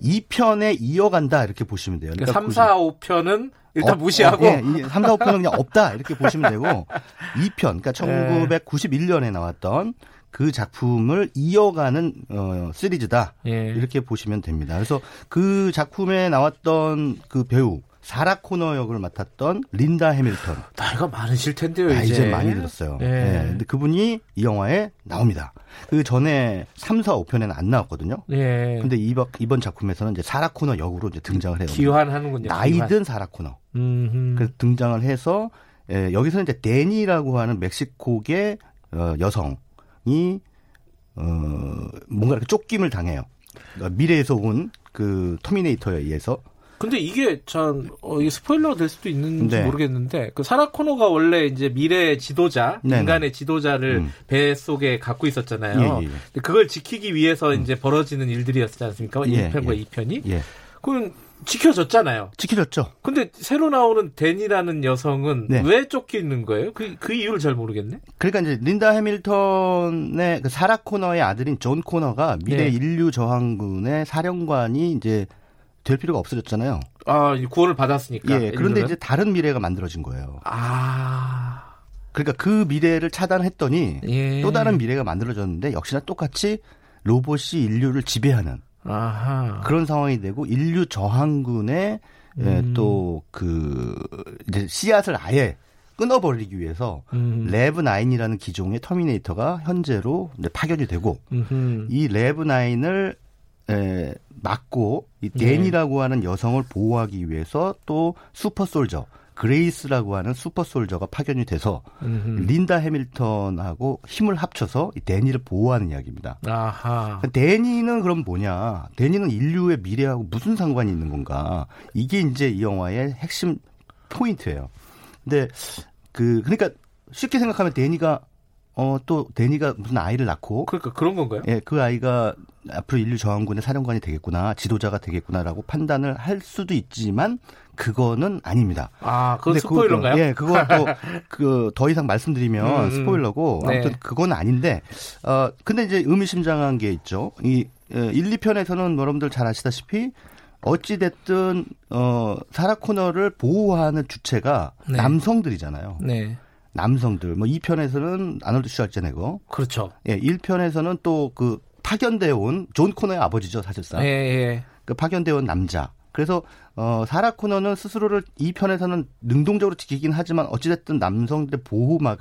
2편에 이어간다 이렇게 보시면 돼요. 그러니까 3, 4, 5편은 일단 무시하고 어, 예, 이 3, 4, 5편은 그냥 없다 이렇게 보시면 되고 2편 그러니까 1991년에 나왔던 그 작품을 이어가는 어, 시리즈다 예. 이렇게 보시면 됩니다. 그래서 그 작품에 나왔던 그 배우 사라 코너 역을 맡았던 린다 해밀턴 나이가 많으실 텐데요, 아, 이제. 이제 많이 들었어요. 예. 예, 근데 그분이 이 영화에 나옵니다. 그 전에 3, 4, 5편에는 안 나왔거든요. 예. 근데 이번, 이번 작품에서는 이제 사라 코너 역으로 이제 등장을 해요. 기환하는군요. 나이 기환. 든 사라 코너. 음흠. 그래서 등장을 해서 예, 여기서는 이제 데니라고 하는 멕시코계 어, 여성이 어, 뭔가 이렇게 쫓김을 당해요. 그러니까 미래에서 온 그 터미네이터에 의해서 근데 이게 전 어, 이게 스포일러가 될 수도 있는지 네. 모르겠는데 그 사라 코노가 원래 이제 미래 지도자 네네. 인간의 지도자를 음. 배 속에 갖고 있었잖아요. 예, 예, 예. 그걸 지키기 위해서 이제 벌어지는 일들이었지 않습니까? 예, 1편과 예. 2편이. 예, 그건 지켜졌잖아요. 지켜졌죠. 근데 새로 나오는 데니라는 여성은 네. 왜 쫓기는 거예요? 그, 그 이유를 잘 모르겠네. 그러니까 이제 린다 해밀턴의 그 사라 코너의 아들인 존 코너가 미래 네. 인류 저항군의 사령관이 이제 될 필요가 없어졌잖아요. 아, 이 구원을 받았으니까. 예, 그런데? 이제 다른 미래가 만들어진 거예요. 아, 그러니까 그 미래를 차단했더니 예. 또 다른 미래가 만들어졌는데 역시나 똑같이 로봇이 인류를 지배하는 아하. 그런 상황이 되고 인류 저항군의 예, 음. 또그 이제 씨앗을 아예 끊어버리기 위해서 음. Rev Nine이라는 기종의 터미네이터가 현재로 파견이 되고 음흠. 이 Rev Nine을 에, 막고 이 네. 데니라고 하는 여성을 보호하기 위해서 또 super soldier 그레이스라고 하는 super soldier가 파견이 돼서 음흠. 린다 해밀턴하고 힘을 합쳐서 이 데니를 보호하는 이야기입니다. 아하. 데니는 그럼 뭐냐? 데니는 인류의 미래하고 무슨 상관이 있는 건가? 이게 이제 이 영화의 핵심 포인트예요. 근데 그 그러니까 쉽게 생각하면 데니가 어 또 데니가 무슨 아이를 낳고 그러니까 그런 건가요? 예, 그 아이가 앞으로 인류 저항군의 사령관이 되겠구나, 지도자가 되겠구나라고 판단을 할 수도 있지만 그거는 아닙니다. 아, 그건 스포일러인가요? 그거, 예, 그것도 그더 이상 말씀드리면 음, 음. 스포일러고 네. 아무튼 그건 아닌데 어 근데 이제 의미심장한 게 있죠. 이 어, 1, 2편에서는 여러분들 잘 아시다시피 어찌 됐든 어 사라 코너를 보호하는 주체가 네. 남성들이잖아요. 네. 남성들. 뭐 2편에서는 아놀드 슈왈제네거. 그렇죠. 예, 1편에서는 또 그 파견돼 온존 코너의 아버지죠, 사실상. 예, 예. 그 파견돼 온 남자. 그래서 어 사라 코너는 스스로를 이 편에서는 능동적으로 지키긴 하지만 어찌 됐든 남성들의 보호막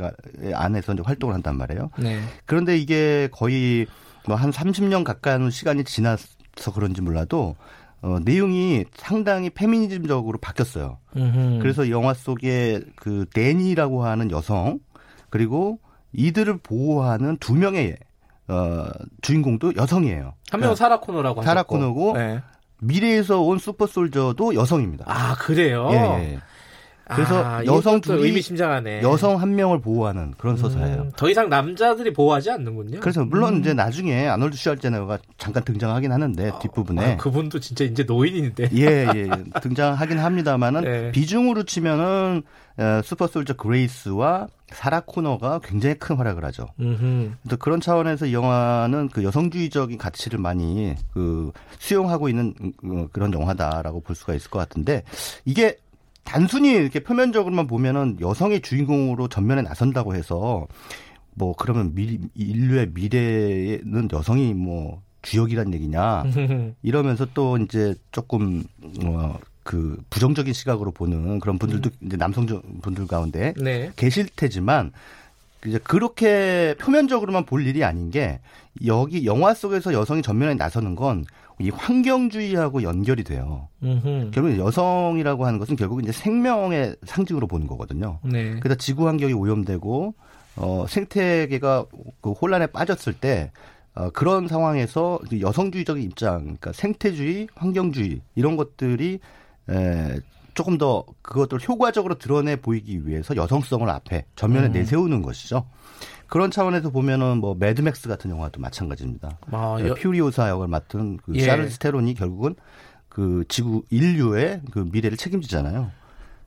안에서 이제 활동을 한단 말이에요. 네. 그런데 이게 거의 뭐 한 30년 가까운 시간이 지나서 그런지 몰라도 어, 내용이 상당히 페미니즘적으로 바뀌었어요. 음흠. 그래서 영화 속에 그 데니라고 하는 여성 그리고 이들을 보호하는 두 명의 어, 주인공도 여성이에요. 한 명은 사라 코너라고 사라 하셨고. 코너고 네. 미래에서 온 super soldier도 여성입니다. 아 그래요? 예, 예. 그래서 아, 여성 둘이 의미심장하네. 여성 한 명을 보호하는 그런 서사예요. 음, 더 이상 남자들이 보호하지 않는군요. 그래서 물론 음. 이제 나중에 아놀드 슈왈제네거가 잠깐 등장하긴 하는데 뒷부분에 아, 그분도 진짜 이제 노인인데. 예, 예, 예. 등장하긴 합니다만은 네. 비중으로 치면은 어, super soldier 그레이스와 사라 코너가 굉장히 큰 활약을 하죠. 음흠. 또 그런 차원에서 이 영화는 그 여성주의적인 가치를 많이 그 수용하고 있는 어, 그런 영화다라고 볼 수가 있을 것 같은데 이게 단순히 이렇게 표면적으로만 보면은 여성의 주인공으로 전면에 나선다고 해서 뭐 그러면 미, 인류의 미래에는 여성이 뭐 주역이란 얘기냐 이러면서 또 이제 조금 어 그 부정적인 시각으로 보는 그런 분들도 이제 남성 분들 가운데 네. 계실 테지만 이제 그렇게 표면적으로만 볼 일이 아닌 게 여기 영화 속에서 여성이 전면에 나서는 건 이 환경주의하고 연결이 돼요. 음흠. 결국 여성이라고 하는 것은 결국 이제 생명의 상징으로 보는 거거든요. 네. 그래서 지구 환경이 오염되고 어 생태계가 그 혼란에 빠졌을 때 어, 그런 상황에서 여성주의적인 입장, 그러니까 생태주의, 환경주의 이런 것들이 에, 조금 더 그것들 효과적으로 드러내 보이기 위해서 여성성을 앞에 전면에 음. 내세우는 것이죠. 그런 차원에서 보면은 뭐 매드맥스 같은 영화도 마찬가지입니다. 아, 예, 여- 퓨리오사 역을 맡은 그 예. 샤를리즈 테론이 결국은 그 지구 인류의 그 미래를 책임지잖아요.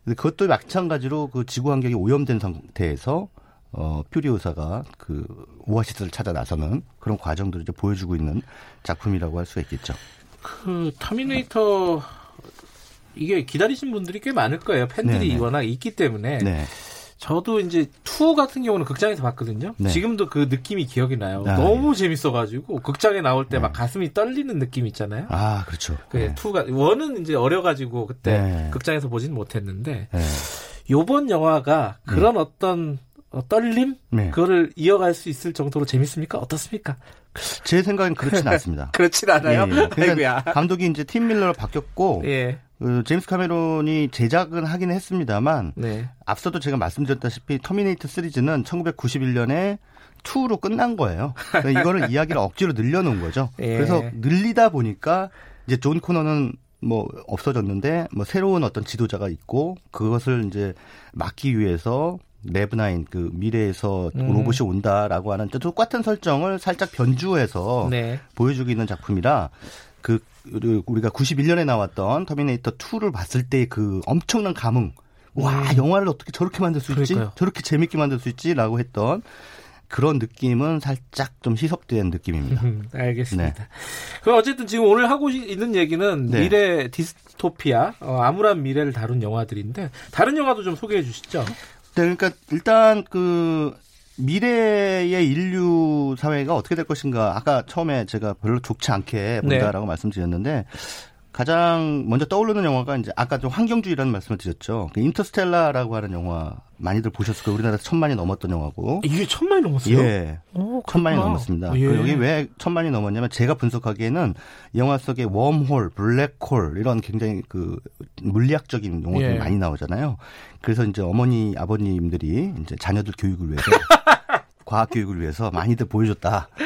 근데 그것도 마찬가지로 그 지구 환경이 오염된 상태에서 어 퓨리오사가 그 오아시스를 찾아 나서는 그런 과정들을 이제 보여주고 있는 작품이라고 할 수가 있겠죠. 그 터미네이터 이게 기다리신 분들이 꽤 많을 거예요. 팬들이 네네. 워낙 있기 때문에. 네. 저도 이제 two 같은 경우는 극장에서 봤거든요. 네. 지금도 그 느낌이 기억이 나요. 아, 너무 재밌어가지고 극장에 나올 때막 네. 가슴이 떨리는 느낌 있잖아요. 아 그렇죠. 그 네. two가 one은 이제 어려가지고 그때 네. 극장에서 보진 못했는데 네. 요번 영화가 그런 어떤 어, 떨림 네. 그거를 이어갈 수 있을 정도로 재밌습니까? 어떻습니까? 제 생각엔 그렇진 않습니다. 그렇진 않아요. 예, 예. 그러니까 감독이 이제 팀 밀러로 바뀌었고 예. 그 제임스 카메론이 제작은 하긴 했습니다만 네. 앞서도 제가 말씀드렸다시피 터미네이터 시리즈는 1991년에 2로 끝난 거예요. 그러니까 이거를 이야기를 억지로 늘려놓은 거죠. 예. 그래서 늘리다 보니까 이제 존 코너는 뭐 없어졌는데 뭐 새로운 어떤 지도자가 있고 그것을 이제 막기 위해서 레브나인 그 미래에서 음. 로봇이 온다라고 하는 똑같은 설정을 살짝 변주해서 네. 보여주고 있는 작품이라 그 우리가 91년에 나왔던 터미네이터 2를 봤을 때 그 엄청난 감흥. 와, 음. 영화를 어떻게 저렇게 만들 수 있지? 그러니까요. 저렇게 재밌게 만들 수 있지?라고 했던 그런 느낌은 살짝 좀 희석된 느낌입니다. 음, 알겠습니다. 그럼 어쨌든 지금 오늘 하고 있는 얘기는 네. 미래 디스토피아, 어, 암울한 미래를 다룬 영화들인데 다른 영화도 좀 소개해 주시죠. 네, 그러니까 일단 그 미래의 인류 사회가 어떻게 될 것인가 아까 처음에 제가 별로 좋지 않게 네. 본다라고 말씀드렸는데 가장 먼저 떠오르는 영화가 이제 아까 좀 환경주의라는 말씀을 드렸죠. 그 인터스텔라라고 하는 영화 많이들 보셨을 거예요. 우리나라에서 천만이 넘었던 영화고. 이게 천만이 넘었어요? 예. 오, 천만이 그렇구나. 넘었습니다. 예. 그 여기 왜 천만이 넘었냐면 제가 분석하기에는 이 영화 속에 웜홀, 블랙홀 이런 굉장히 그 물리학적인 용어들이 예. 많이 나오잖아요. 그래서 이제 어머니, 아버님들이 이제 자녀들 교육을 위해서 과학 교육을 위해서 많이들 보여줬다.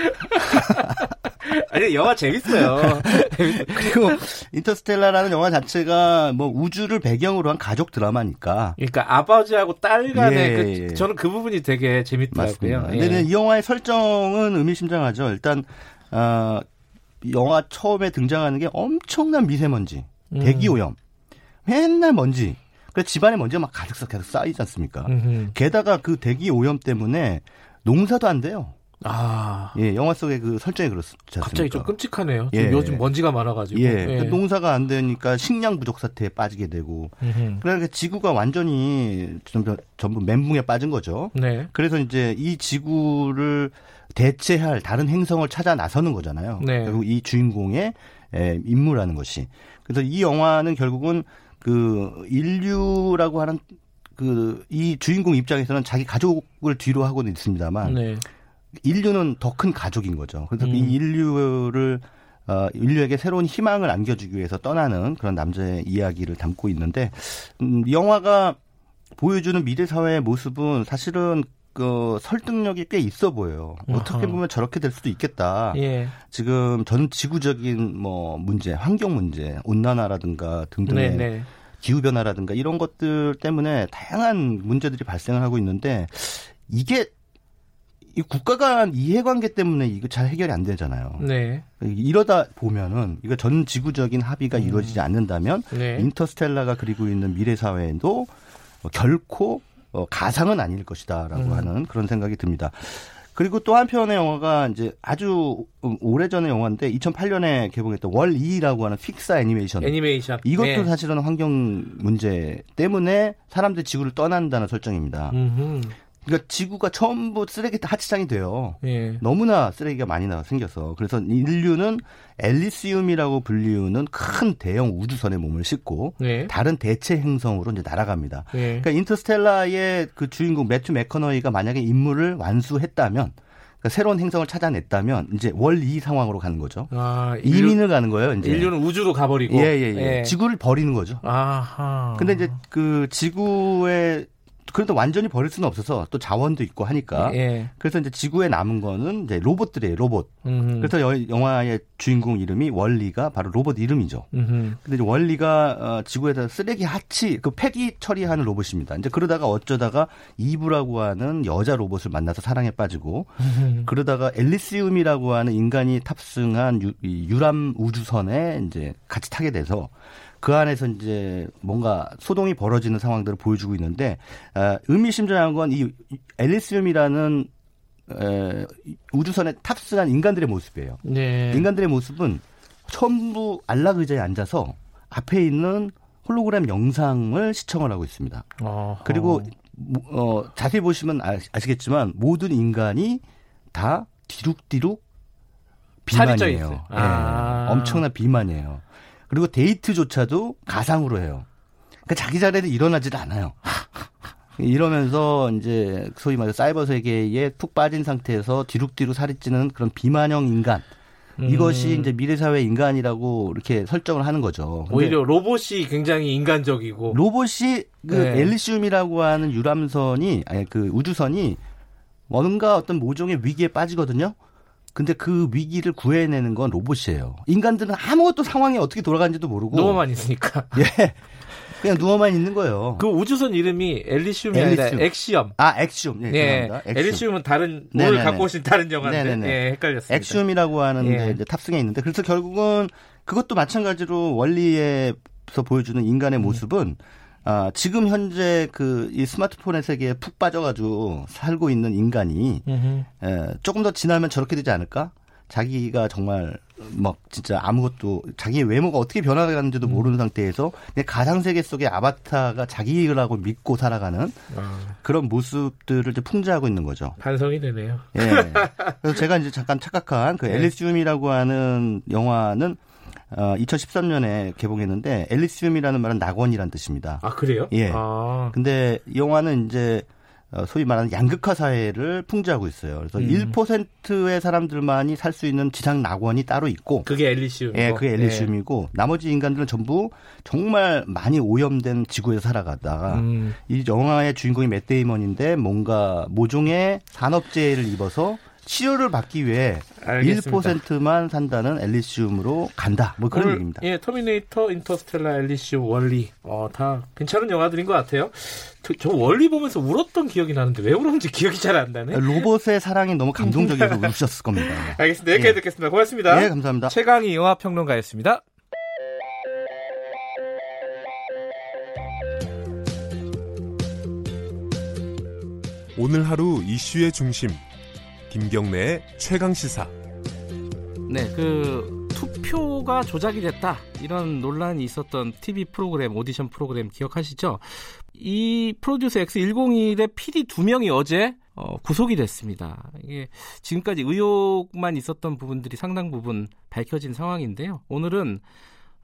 아니 영화 재밌어요. 그리고 인터스텔라라는 영화 자체가 뭐 우주를 배경으로 한 가족 드라마니까 그러니까 아버지하고 딸 간의 예, 그, 예. 저는 그 부분이 되게 재밌더라고요. 맞습니다. 예. 근데 이 영화의 설정은 의미심장하죠. 일단 어, 영화 처음에 등장하는 게 엄청난 미세먼지, 음. 대기 오염, 맨날 먼지. 그래서 집안에 먼지가 막 가득 싹 계속 쌓이지 않습니까? 음흠. 게다가 그 대기 오염 때문에 농사도 안 돼요. 아. 예, 영화 속의 그 설정이 그렇지 않습니까? 갑자기 좀 끔찍하네요. 예. 지금 요즘 먼지가 많아가지고. 예, 그 농사가 안 되니까 식량 부족 사태에 빠지게 되고, 음흠. 그러니까 지구가 완전히 전부, 전부 멘붕에 빠진 거죠. 네. 그래서 이제 이 지구를 대체할 다른 행성을 찾아 나서는 거잖아요. 네. 결국 이 주인공의 에, 임무라는 것이. 그래서 이 영화는 결국은 그 인류라고 하는 그 이 주인공 입장에서는 자기 가족을 뒤로 하고는 있습니다만 네. 인류는 더 큰 가족인 거죠. 그래서 음. 이 인류를 어, 인류에게 새로운 희망을 안겨주기 위해서 떠나는 그런 남자의 이야기를 담고 있는데 음, 영화가 보여주는 미래 사회의 모습은 사실은 그 설득력이 꽤 있어 보여요. 어떻게 아하. 보면 저렇게 될 수도 있겠다. 예. 지금 전 지구적인 뭐 문제, 환경 문제, 온난화라든가 등등의 네, 네. 기후 변화라든가 이런 것들 때문에 다양한 문제들이 발생을 하고 있는데 이게 이 국가 간 이해관계 때문에 이거 잘 해결이 안 되잖아요. 네. 이러다 보면은 이거 전 지구적인 합의가 이루어지지 않는다면 네. 인터스텔라가 그리고 있는 미래 사회도 어, 결코 어, 가상은 아닐 것이다라고 음. 하는 그런 생각이 듭니다. 그리고 또 한편의 영화가 이제 아주 오래전의 영화인데 2008년에 개봉했던 월 2라고 하는 픽사 애니메이션. 애니메이션. 이것도 네. 사실은 환경 문제 때문에 사람들이 지구를 떠난다는 설정입니다. 음흠. 그러니까 지구가 전부 쓰레기 하치장이 돼요. 예. 너무나 쓰레기가 많이 나 생겨서 그래서 인류는 앨리시움이라고 불리우는 큰 대형 우주선에 몸을 싣고 네. 다른 대체 행성으로 이제 날아갑니다. 예. 그러니까 인터스텔라의 그 주인공 매튜 맥커너이가 만약에 임무를 완수했다면 그러니까 새로운 행성을 찾아냈다면 이제 월2 상황으로 가는 거죠. 아, 인류, 이민을 가는 거예요. 이제 인류는 우주로 가버리고. 예, 예, 예. 지구를 버리는 거죠. 아하. 근데 이제 그 지구에 그래도 완전히 버릴 수는 없어서 또 자원도 있고 하니까 예. 그래서 이제 지구에 남은 거는 이제 로봇들이에요, 로봇. 음흠. 그래서 여- 영화의 주인공 이름이 월리가 바로 로봇 이름이죠. 음흠. 근데 이제 월리가 어, 지구에다 쓰레기 하치 그 폐기 처리하는 로봇입니다. 이제 그러다가 어쩌다가 이브라고 하는 여자 로봇을 만나서 사랑에 빠지고 음흠. 그러다가 앨리시움이라고 하는 인간이 탑승한 유, 이 유람 우주선에 이제 같이 타게 돼서 그 안에서 이제 뭔가 소동이 벌어지는 상황들을 보여주고 있는데 아, 의미심장한 건이 앨리시움이라는 에, 우주선에 탑승한 인간들의 모습이에요. 네. 인간들의 모습은 전부 안락 의자에 앉아서 앞에 있는 홀로그램 영상을 시청을 하고 있습니다. 어허. 그리고 뭐, 어, 자세히 보시면 아, 아시겠지만 모든 인간이 다 뒤룩뒤룩 비만이에요. 예, 아. 엄청난 비만이에요. 그리고 데이트조차도 가상으로 해요. 그러니까 자기 자리에도 일어나질 않아요. 이러면서 이제 소위 말해 사이버 세계에 푹 빠진 상태에서 뒤룩뒤룩 살이 찌는 그런 비만형 인간. 이것이 음. 이제 미래 사회 인간이라고 이렇게 설정을 하는 거죠. 오히려 로봇이 굉장히 인간적이고. 로봇이 그 네. 엘리시움이라고 하는 유람선이 아니 그 우주선이 뭔가 어떤 모종의 위기에 빠지거든요. 근데 그 위기를 구해내는 건 로봇이에요. 인간들은 아무것도 상황이 어떻게 돌아가는지도 모르고 누워만 있으니까. 예. 그냥 누워만 있는 거예요. 그 우주선 이름이 엘리시움이 아니라 엘리시움. 엑시엄. 아, 엑시움. 예, 예. 엑시움. 엘리시움은 다른. 뭘 갖고 오신 다른 영화인데 네네네. 예, 헷갈렸습니다. 엑시움이라고 하는 예. 데 이제 탑승해 있는데 그래서 결국은 그것도 마찬가지로 월리에서 보여주는 인간의 음. 모습은 아, 지금 현재 그 이 스마트폰의 세계에 푹 빠져가지고 살고 있는 인간이 음흠. 에, 조금 더 지나면 저렇게 되지 않을까? 자기가 정말 막 진짜 아무것도 자기의 외모가 어떻게 변화가는지도 음. 모르는 상태에서 가상 세계 속의 아바타가 자기라고 믿고 살아가는 아, 그런 모습들을 이제 풍자하고 있는 거죠. 반성이 되네요. 예. 그래서 제가 이제 잠깐 착각한 그 네. 앨리시움이라고 하는 영화는 어, 2013년에 개봉했는데 앨리시움이라는 말은 낙원이란 뜻입니다. 아 그래요? 예. 아, 근데 이 영화는 이제 어, 소위 말하는 양극화 사회를 풍자하고 있어요. 그래서 음. 1%의 사람들만이 살 수 있는 지상 낙원이 따로 있고 그게 엘리시움. 예, 그게 엘리시움이고 나머지 인간들은 전부 정말 많이 오염된 지구에서 살아가다가 음. 이 영화의 주인공이 맷 데이먼인데 뭔가 모종의 산업재해를 입어서 치료를 받기 위해 알겠습니다. 1%만 산다는 엘리시움으로 간다. 뭐 그런 오늘, 얘기입니다. 예, 터미네이터, 인터스텔라, 엘리시움, 월리. 어, 다 괜찮은 영화들인 것 같아요. 저, 저 월리 보면서 울었던 기억이 나는데 왜 울었는지 기억이 잘 안 나네. 로봇의 사랑이 너무 감동적이어서 울으셨을 겁니다. 알겠습니다. 여기까지 예. 듣겠습니다. 고맙습니다. 네, 감사합니다. 최광희 영화평론가였습니다. 오늘 하루 이슈의 중심 김경래의 최강 시사. 네, 그 투표가 조작이 됐다 이런 논란이 있었던 TV 프로그램 오디션 프로그램 기억하시죠? 이 프로듀서 X101의 PD 두 명이 어제 어, 구속이 됐습니다. 이게 지금까지 의혹만 있었던 부분들이 상당 부분 밝혀진 상황인데요. 오늘은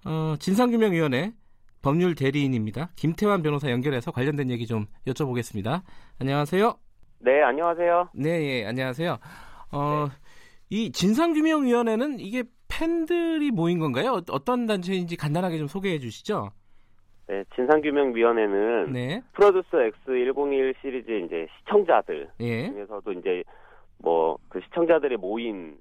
어, 진상규명위원회 법률 대리인입니다. 김태환 변호사 연결해서 관련된 얘기 좀 여쭤보겠습니다. 안녕하세요. 네, 안녕하세요. 네, 예, 안녕하세요. 어, 네. 이 진상규명위원회는 이게 팬들이 모인 건가요? 어떤 단체인지 간단하게 좀 소개해 주시죠. 네, 진상규명위원회는 네. 프로듀스 X101 시리즈 이제 시청자들 예. 중에서도 이제 뭐 그 시청자들이 모인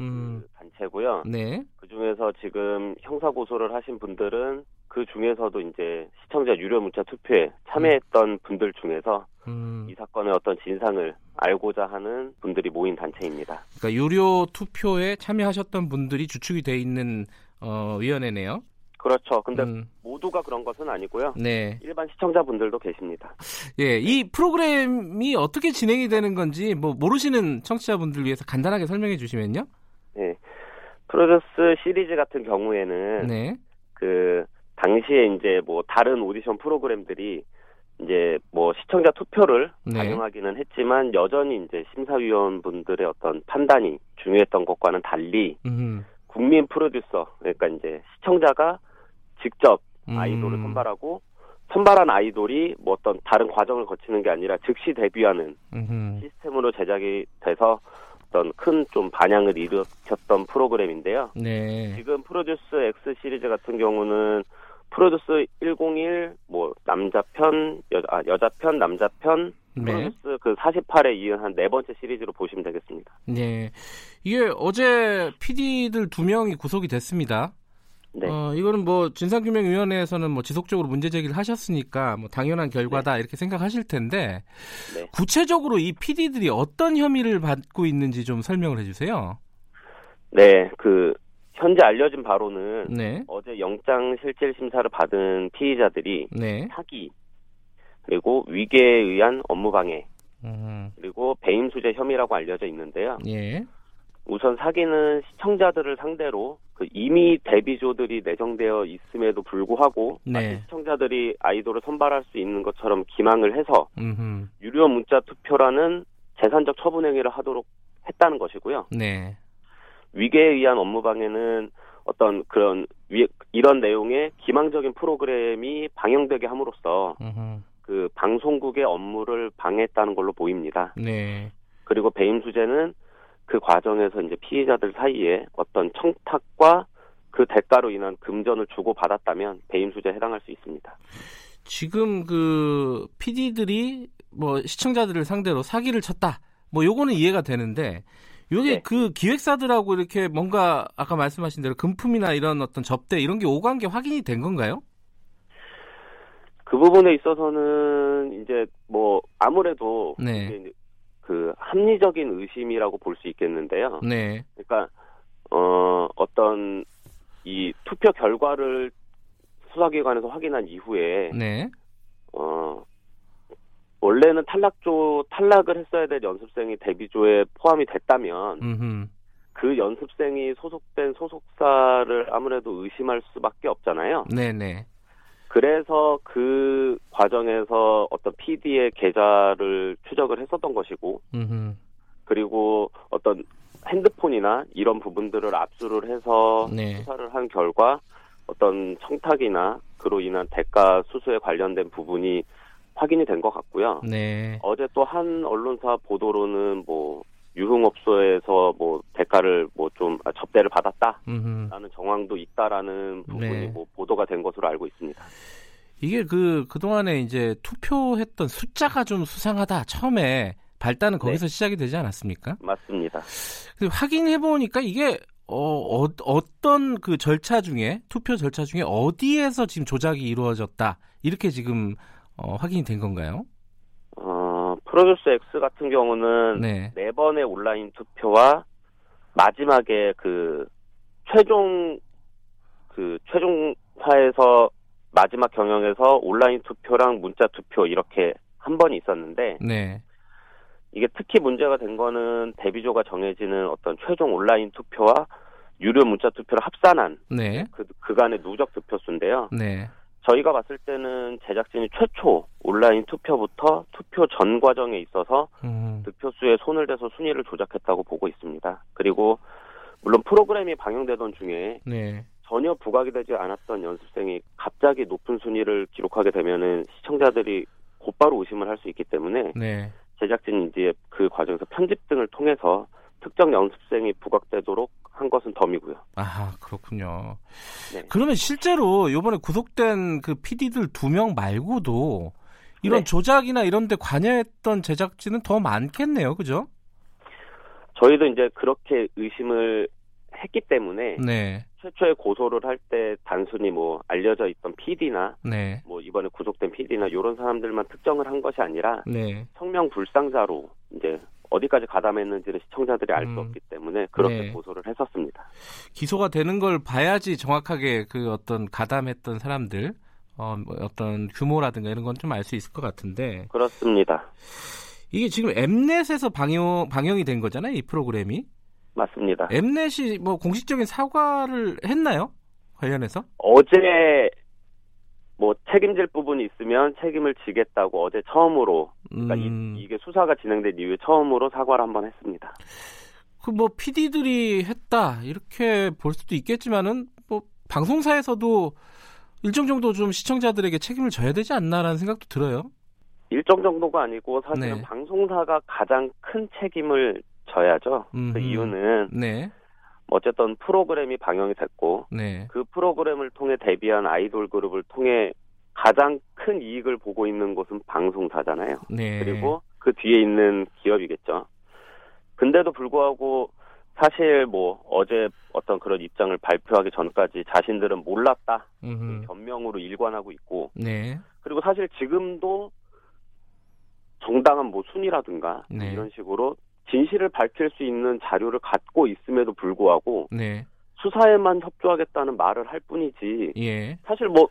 음. 그 단체고요. 네. 그 중에서 지금 형사 고소를 하신 분들은 그 중에서도 이제 시청자 유료 문자 투표에 참여했던 음. 분들 중에서 음. 이 사건의 어떤 진상을 알고자 하는 분들이 모인 단체입니다. 그러니까 유료 투표에 참여하셨던 분들이 주축이 돼 있는 어, 위원회네요. 그렇죠. 근데 음. 모두가 그런 것은 아니고요. 네. 일반 시청자분들도 계십니다. 예, 이 프로그램이 어떻게 진행이 되는 건지 뭐 모르시는 청취자분들 위해서 간단하게 설명해 주시면요. 네. 프로듀스 시리즈 같은 경우에는 네. 그 당시에 이제 뭐 다른 오디션 프로그램들이 이제 뭐 시청자 투표를 네. 반영하기는 했지만 여전히 이제 심사위원분들의 어떤 판단이 중요했던 것과는 달리 음. 국민 프로듀서 그러니까 이제 시청자가 직접 음. 아이돌을 음. 선발하고 선발한 아이돌이 뭐 어떤 다른 과정을 거치는 게 아니라 즉시 데뷔하는 음흠. 시스템으로 제작이 돼서 어떤 큰 좀 반향을 일으켰던 프로그램인데요. 네. 지금 프로듀스 X 시리즈 같은 경우는 프로듀스 101, 뭐, 남자 편, 여, 아, 여자 편, 남자 편, 네. 프로듀스 그 48에 이은 한 네 번째 시리즈로 보시면 되겠습니다. 네. 이게 어제 PD들 두 명이 구속이 됐습니다. 네. 어, 이거는 뭐 진상규명위원회에서는 뭐 지속적으로 문제 제기를 하셨으니까 뭐 당연한 결과다 네. 이렇게 생각하실 텐데 네. 구체적으로 이 PD들이 어떤 혐의를 받고 있는지 좀 설명을 해주세요. 네, 그 현재 알려진 바로는 네. 어제 영장 실질 심사를 받은 피의자들이 네. 사기 그리고 위계에 의한 업무 방해 음. 그리고 배임 수재 혐의라고 알려져 있는데요. 예. 우선 사기는 시청자들을 상대로 그 이미 데뷔조들이 내정되어 있음에도 불구하고 네. 시청자들이 아이돌을 선발할 수 있는 것처럼 기망을 해서 음흠. 유료 문자 투표라는 재산적 처분 행위를 하도록 했다는 것이고요. 네. 위계에 의한 업무 방해는 어떤 그런 위, 이런 내용의 기망적인 프로그램이 방영되게 함으로써 으흠. 그 방송국의 업무를 방해했다는 걸로 보입니다. 네. 그리고 배임 수재는 그 과정에서 이제 피해자들 사이에 어떤 청탁과 그 대가로 인한 금전을 주고 받았다면 배임 수재에 해당할 수 있습니다. 지금 그 PD들이 뭐 시청자들을 상대로 사기를 쳤다. 뭐 요거는 이해가 되는데 요게 네. 그 기획사들하고 이렇게 뭔가 아까 말씀하신 대로 금품이나 이런 어떤 접대 이런 게 오간 게 확인이 된 건가요? 그 부분에 있어서는 이제 뭐 아무래도 네. 그 합리적인 의심이라고 볼 수 있겠는데요. 네. 그러니까 어 어떤 이 투표 결과를 수사기관에서 확인한 이후에 네. 어 원래는 탈락조 탈락을 했어야 될 연습생이 데뷔조에 포함이 됐다면 음흠. 그 연습생이 소속된 소속사를 아무래도 의심할 수밖에 없잖아요. 네네. 그래서 그 과정에서 어떤 PD의 계좌를 추적을 했었던 것이고, 음흠. 그리고 어떤 핸드폰이나 이런 부분들을 압수를 해서 네. 수사를 한 결과 어떤 청탁이나 그로 인한 대가 수수에 관련된 부분이 확인이 된 것 같고요. 네. 어제 또 한 언론사 보도로는 뭐 유흥업소에서 뭐 대가를 뭐 좀 접대를 받았다라는 정황도 있다라는 부분이 네. 뭐 보도가 된 것으로 알고 있습니다. 이게 그 그동안에 이제 투표했던 숫자가 좀 수상하다 처음에 발단은 거기서 네. 시작이 되지 않았습니까? 맞습니다. 확인해 보니까 이게 어, 어, 떤그 절차 중에 투표 절차 중에 어디에서 지금 조작이 이루어졌다 이렇게 지금 어, 확인이 된 건가요? 어, 프로듀스 X 같은 경우는 네. 네 번의 온라인 투표와 마지막에 그 최종 그 최종화에서 마지막 경영에서 온라인 투표랑 문자 투표 이렇게 한 번이 있었는데 네. 이게 특히 문제가 된 거는 데뷔조가 정해지는 어떤 최종 온라인 투표와 유료 문자 투표를 합산한 네. 그 그간의 누적 득표수인데요. 네. 저희가 봤을 때는 제작진이 최초 온라인 투표부터 투표 전 과정에 있어서 음. 득표수에 손을 대서 순위를 조작했다고 보고 있습니다. 그리고 물론 프로그램이 방영되던 중에 네. 전혀 부각이 되지 않았던 연습생이 갑자기 높은 순위를 기록하게 되면은 시청자들이 곧바로 의심을 할 수 있기 때문에 네. 제작진이 이제 그 과정에서 편집 등을 통해서 특정 연습생이 부각되도록 한 것은 덤이고요. 아 그렇군요. 네. 그러면 실제로 이번에 구속된 그 PD들 두 명 말고도 이런 네. 조작이나 이런 데 관여했던 제작진은 더 많겠네요. 그죠? 저희도 이제 그렇게 의심을 했기 때문에 네. 최초에 고소를 할 때 단순히 뭐 알려져 있던 PD나 네. 뭐 이번에 구속된 PD나 이런 사람들만 특정을 한 것이 아니라 네. 성명 불상자로 이제 어디까지 가담했는지를 시청자들이 알수 음. 없기 때문에 그렇게 네. 고소를 했었습니다. 기소가 되는 걸 봐야지 정확하게 그 어떤 가담했던 사람들 어, 뭐 어떤 규모라든가 이런 건 좀 알 수 있을 것 같은데. 그렇습니다. 이게 지금 엠넷에서 방영 방영이 된 거잖아요, 이 프로그램이. 맞습니다. 엠넷이 뭐 공식적인 사과를 했나요? 관련해서? 어제 뭐 책임질 부분이 있으면 책임을 지겠다고 어제 처음으로 그러니까 음. 이, 게 수사가 진행된 이후에 처음으로 사과를 한번 했습니다. 그 뭐 PD들이 했다 이렇게 볼 수도 있겠지만은 뭐 방송사에서도 일정 정도 좀 시청자들에게 책임을 져야 되지 않나라는 생각도 들어요. 일정 정도가 아니고 사실은 네. 방송사가 가장 큰 책임을 져야죠. 그 음흠. 그 이유는 네. 어쨌든 프로그램이 방영이 됐고 네. 그 프로그램을 통해 데뷔한 아이돌 그룹을 통해 가장 큰 이익을 보고 있는 곳은 방송사잖아요. 네. 그리고 그 뒤에 있는 기업이겠죠. 근데도 불구하고 사실 뭐 어제 어떤 그런 입장을 발표하기 전까지 자신들은 몰랐다 음 변명으로 일관하고 있고 네. 그리고 사실 지금도 정당한 뭐 순위라든가 네. 이런 식으로 진실을 밝힐 수 있는 자료를 갖고 있음에도 불구하고 네. 수사에만 협조하겠다는 말을 할 뿐이지 예. 사실 뭐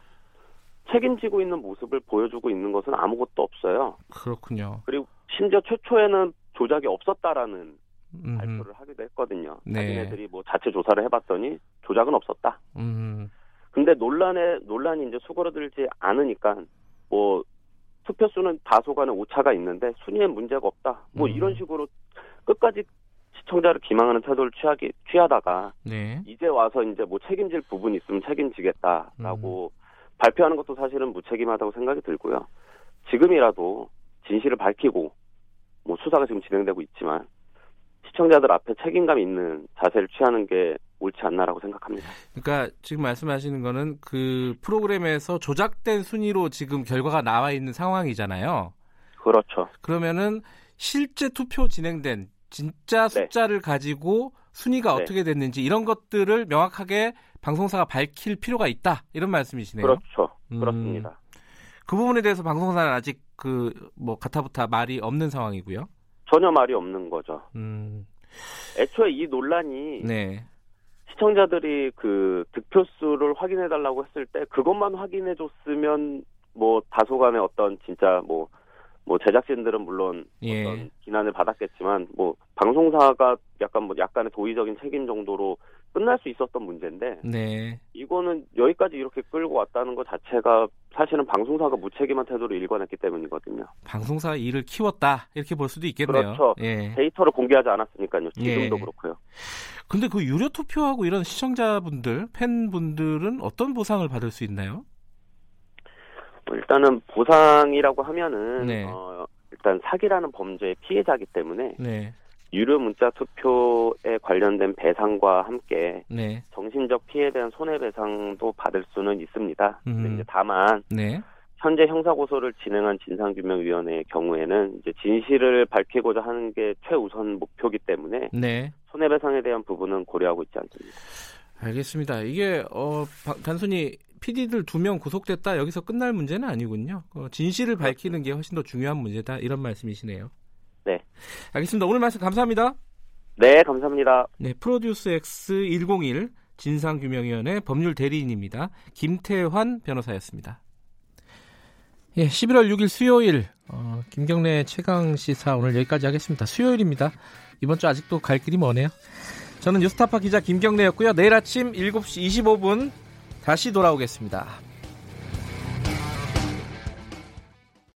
책임지고 있는 모습을 보여주고 있는 것은 아무것도 없어요. 그렇군요. 그리고 심지어 최초에는 조작이 없었다라는 음흠. 발표를 하기도 했거든요. 네. 자기네들이 뭐 자체 조사를 해봤더니 조작은 없었다. 음. 근데 논란에 논란이 이제 수그러들지 않으니까 뭐 투표 수는 다소간의 오차가 있는데 순위에 문제가 없다. 뭐 음. 이런 식으로 끝까지 시청자를 기망하는 태도를 취하기 취하다가 네. 이제 와서 이제 뭐 책임질 부분이 있으면 책임지겠다라고 음. 발표하는 것도 사실은 무책임하다고 생각이 들고요. 지금이라도 진실을 밝히고 뭐 수사가 지금 진행되고 있지만 시청자들 앞에 책임감 있는 자세를 취하는 게 옳지 않나라고 생각합니다. 그러니까 지금 말씀하시는 거는 그 프로그램에서 조작된 순위로 지금 결과가 나와 있는 상황이잖아요. 그렇죠. 그러면은 실제 투표 진행된 진짜 네. 숫자를 네. 가지고 순위가 네. 어떻게 됐는지 이런 것들을 명확하게 방송사가 밝힐 필요가 있다 이런 말씀이시네요. 그렇죠. 음, 그렇습니다. 그 부분에 대해서 방송사는 아직 그 뭐 가타부타 말이 없는 상황이고요. 전혀 말이 없는 거죠. 음. 애초에 이 논란이 네. 시청자들이 그 득표수를 확인해 달라고 했을 때 그것만 확인해 줬으면 뭐 다소간의 어떤 진짜 뭐 뭐 제작진들은 물론 예. 어떤 비난을 받았겠지만 뭐 방송사가 약간 뭐 약간의 도의적인 책임 정도로 끝날 수 있었던 문제인데 네. 이거는 여기까지 이렇게 끌고 왔다는 것 자체가 사실은 방송사가 무책임한 태도로 일관했기 때문이거든요. 방송사 일을 키웠다 이렇게 볼 수도 있겠네요. 그렇죠. 예. 데이터를 공개하지 않았으니까요. 지금도 예. 그렇고요. 근데 그 유료 투표하고 이런 시청자분들, 팬분들은 어떤 보상을 받을 수 있나요? 일단은 보상이라고 하면은 네. 어, 일단 사기라는 범죄의 피해자기 때문에 네. 유료 문자 투표에 관련된 배상과 함께 네. 정신적 피해에 대한 손해배상도 받을 수는 있습니다. 음. 이제 다만 네. 현재 형사고소를 진행한 진상규명위원회의 경우에는 이제 진실을 밝히고자 하는 게 최우선 목표기 때문에 네. 손해배상에 대한 부분은 고려하고 있지 않습니다. 알겠습니다. 이게 어, 단순히 PD들 두 명 구속됐다 여기서 끝날 문제는 아니군요. 어, 진실을 밝히는 게 훨씬 더 중요한 문제다 이런 말씀이시네요. 네. 알겠습니다. 오늘 말씀 감사합니다. 네, 감사합니다. 네, 프로듀스 X 101 진상규명위원회 법률 대리인입니다. 김태환 변호사였습니다. 예, 11월 6일 수요일 어, 김경래 최강 시사 오늘 여기까지 하겠습니다. 수요일입니다. 이번 주 아직도 갈 길이 머네요. 저는 뉴스타파 기자 김경래였고요. 내일 아침 7시 25분 다시 돌아오겠습니다.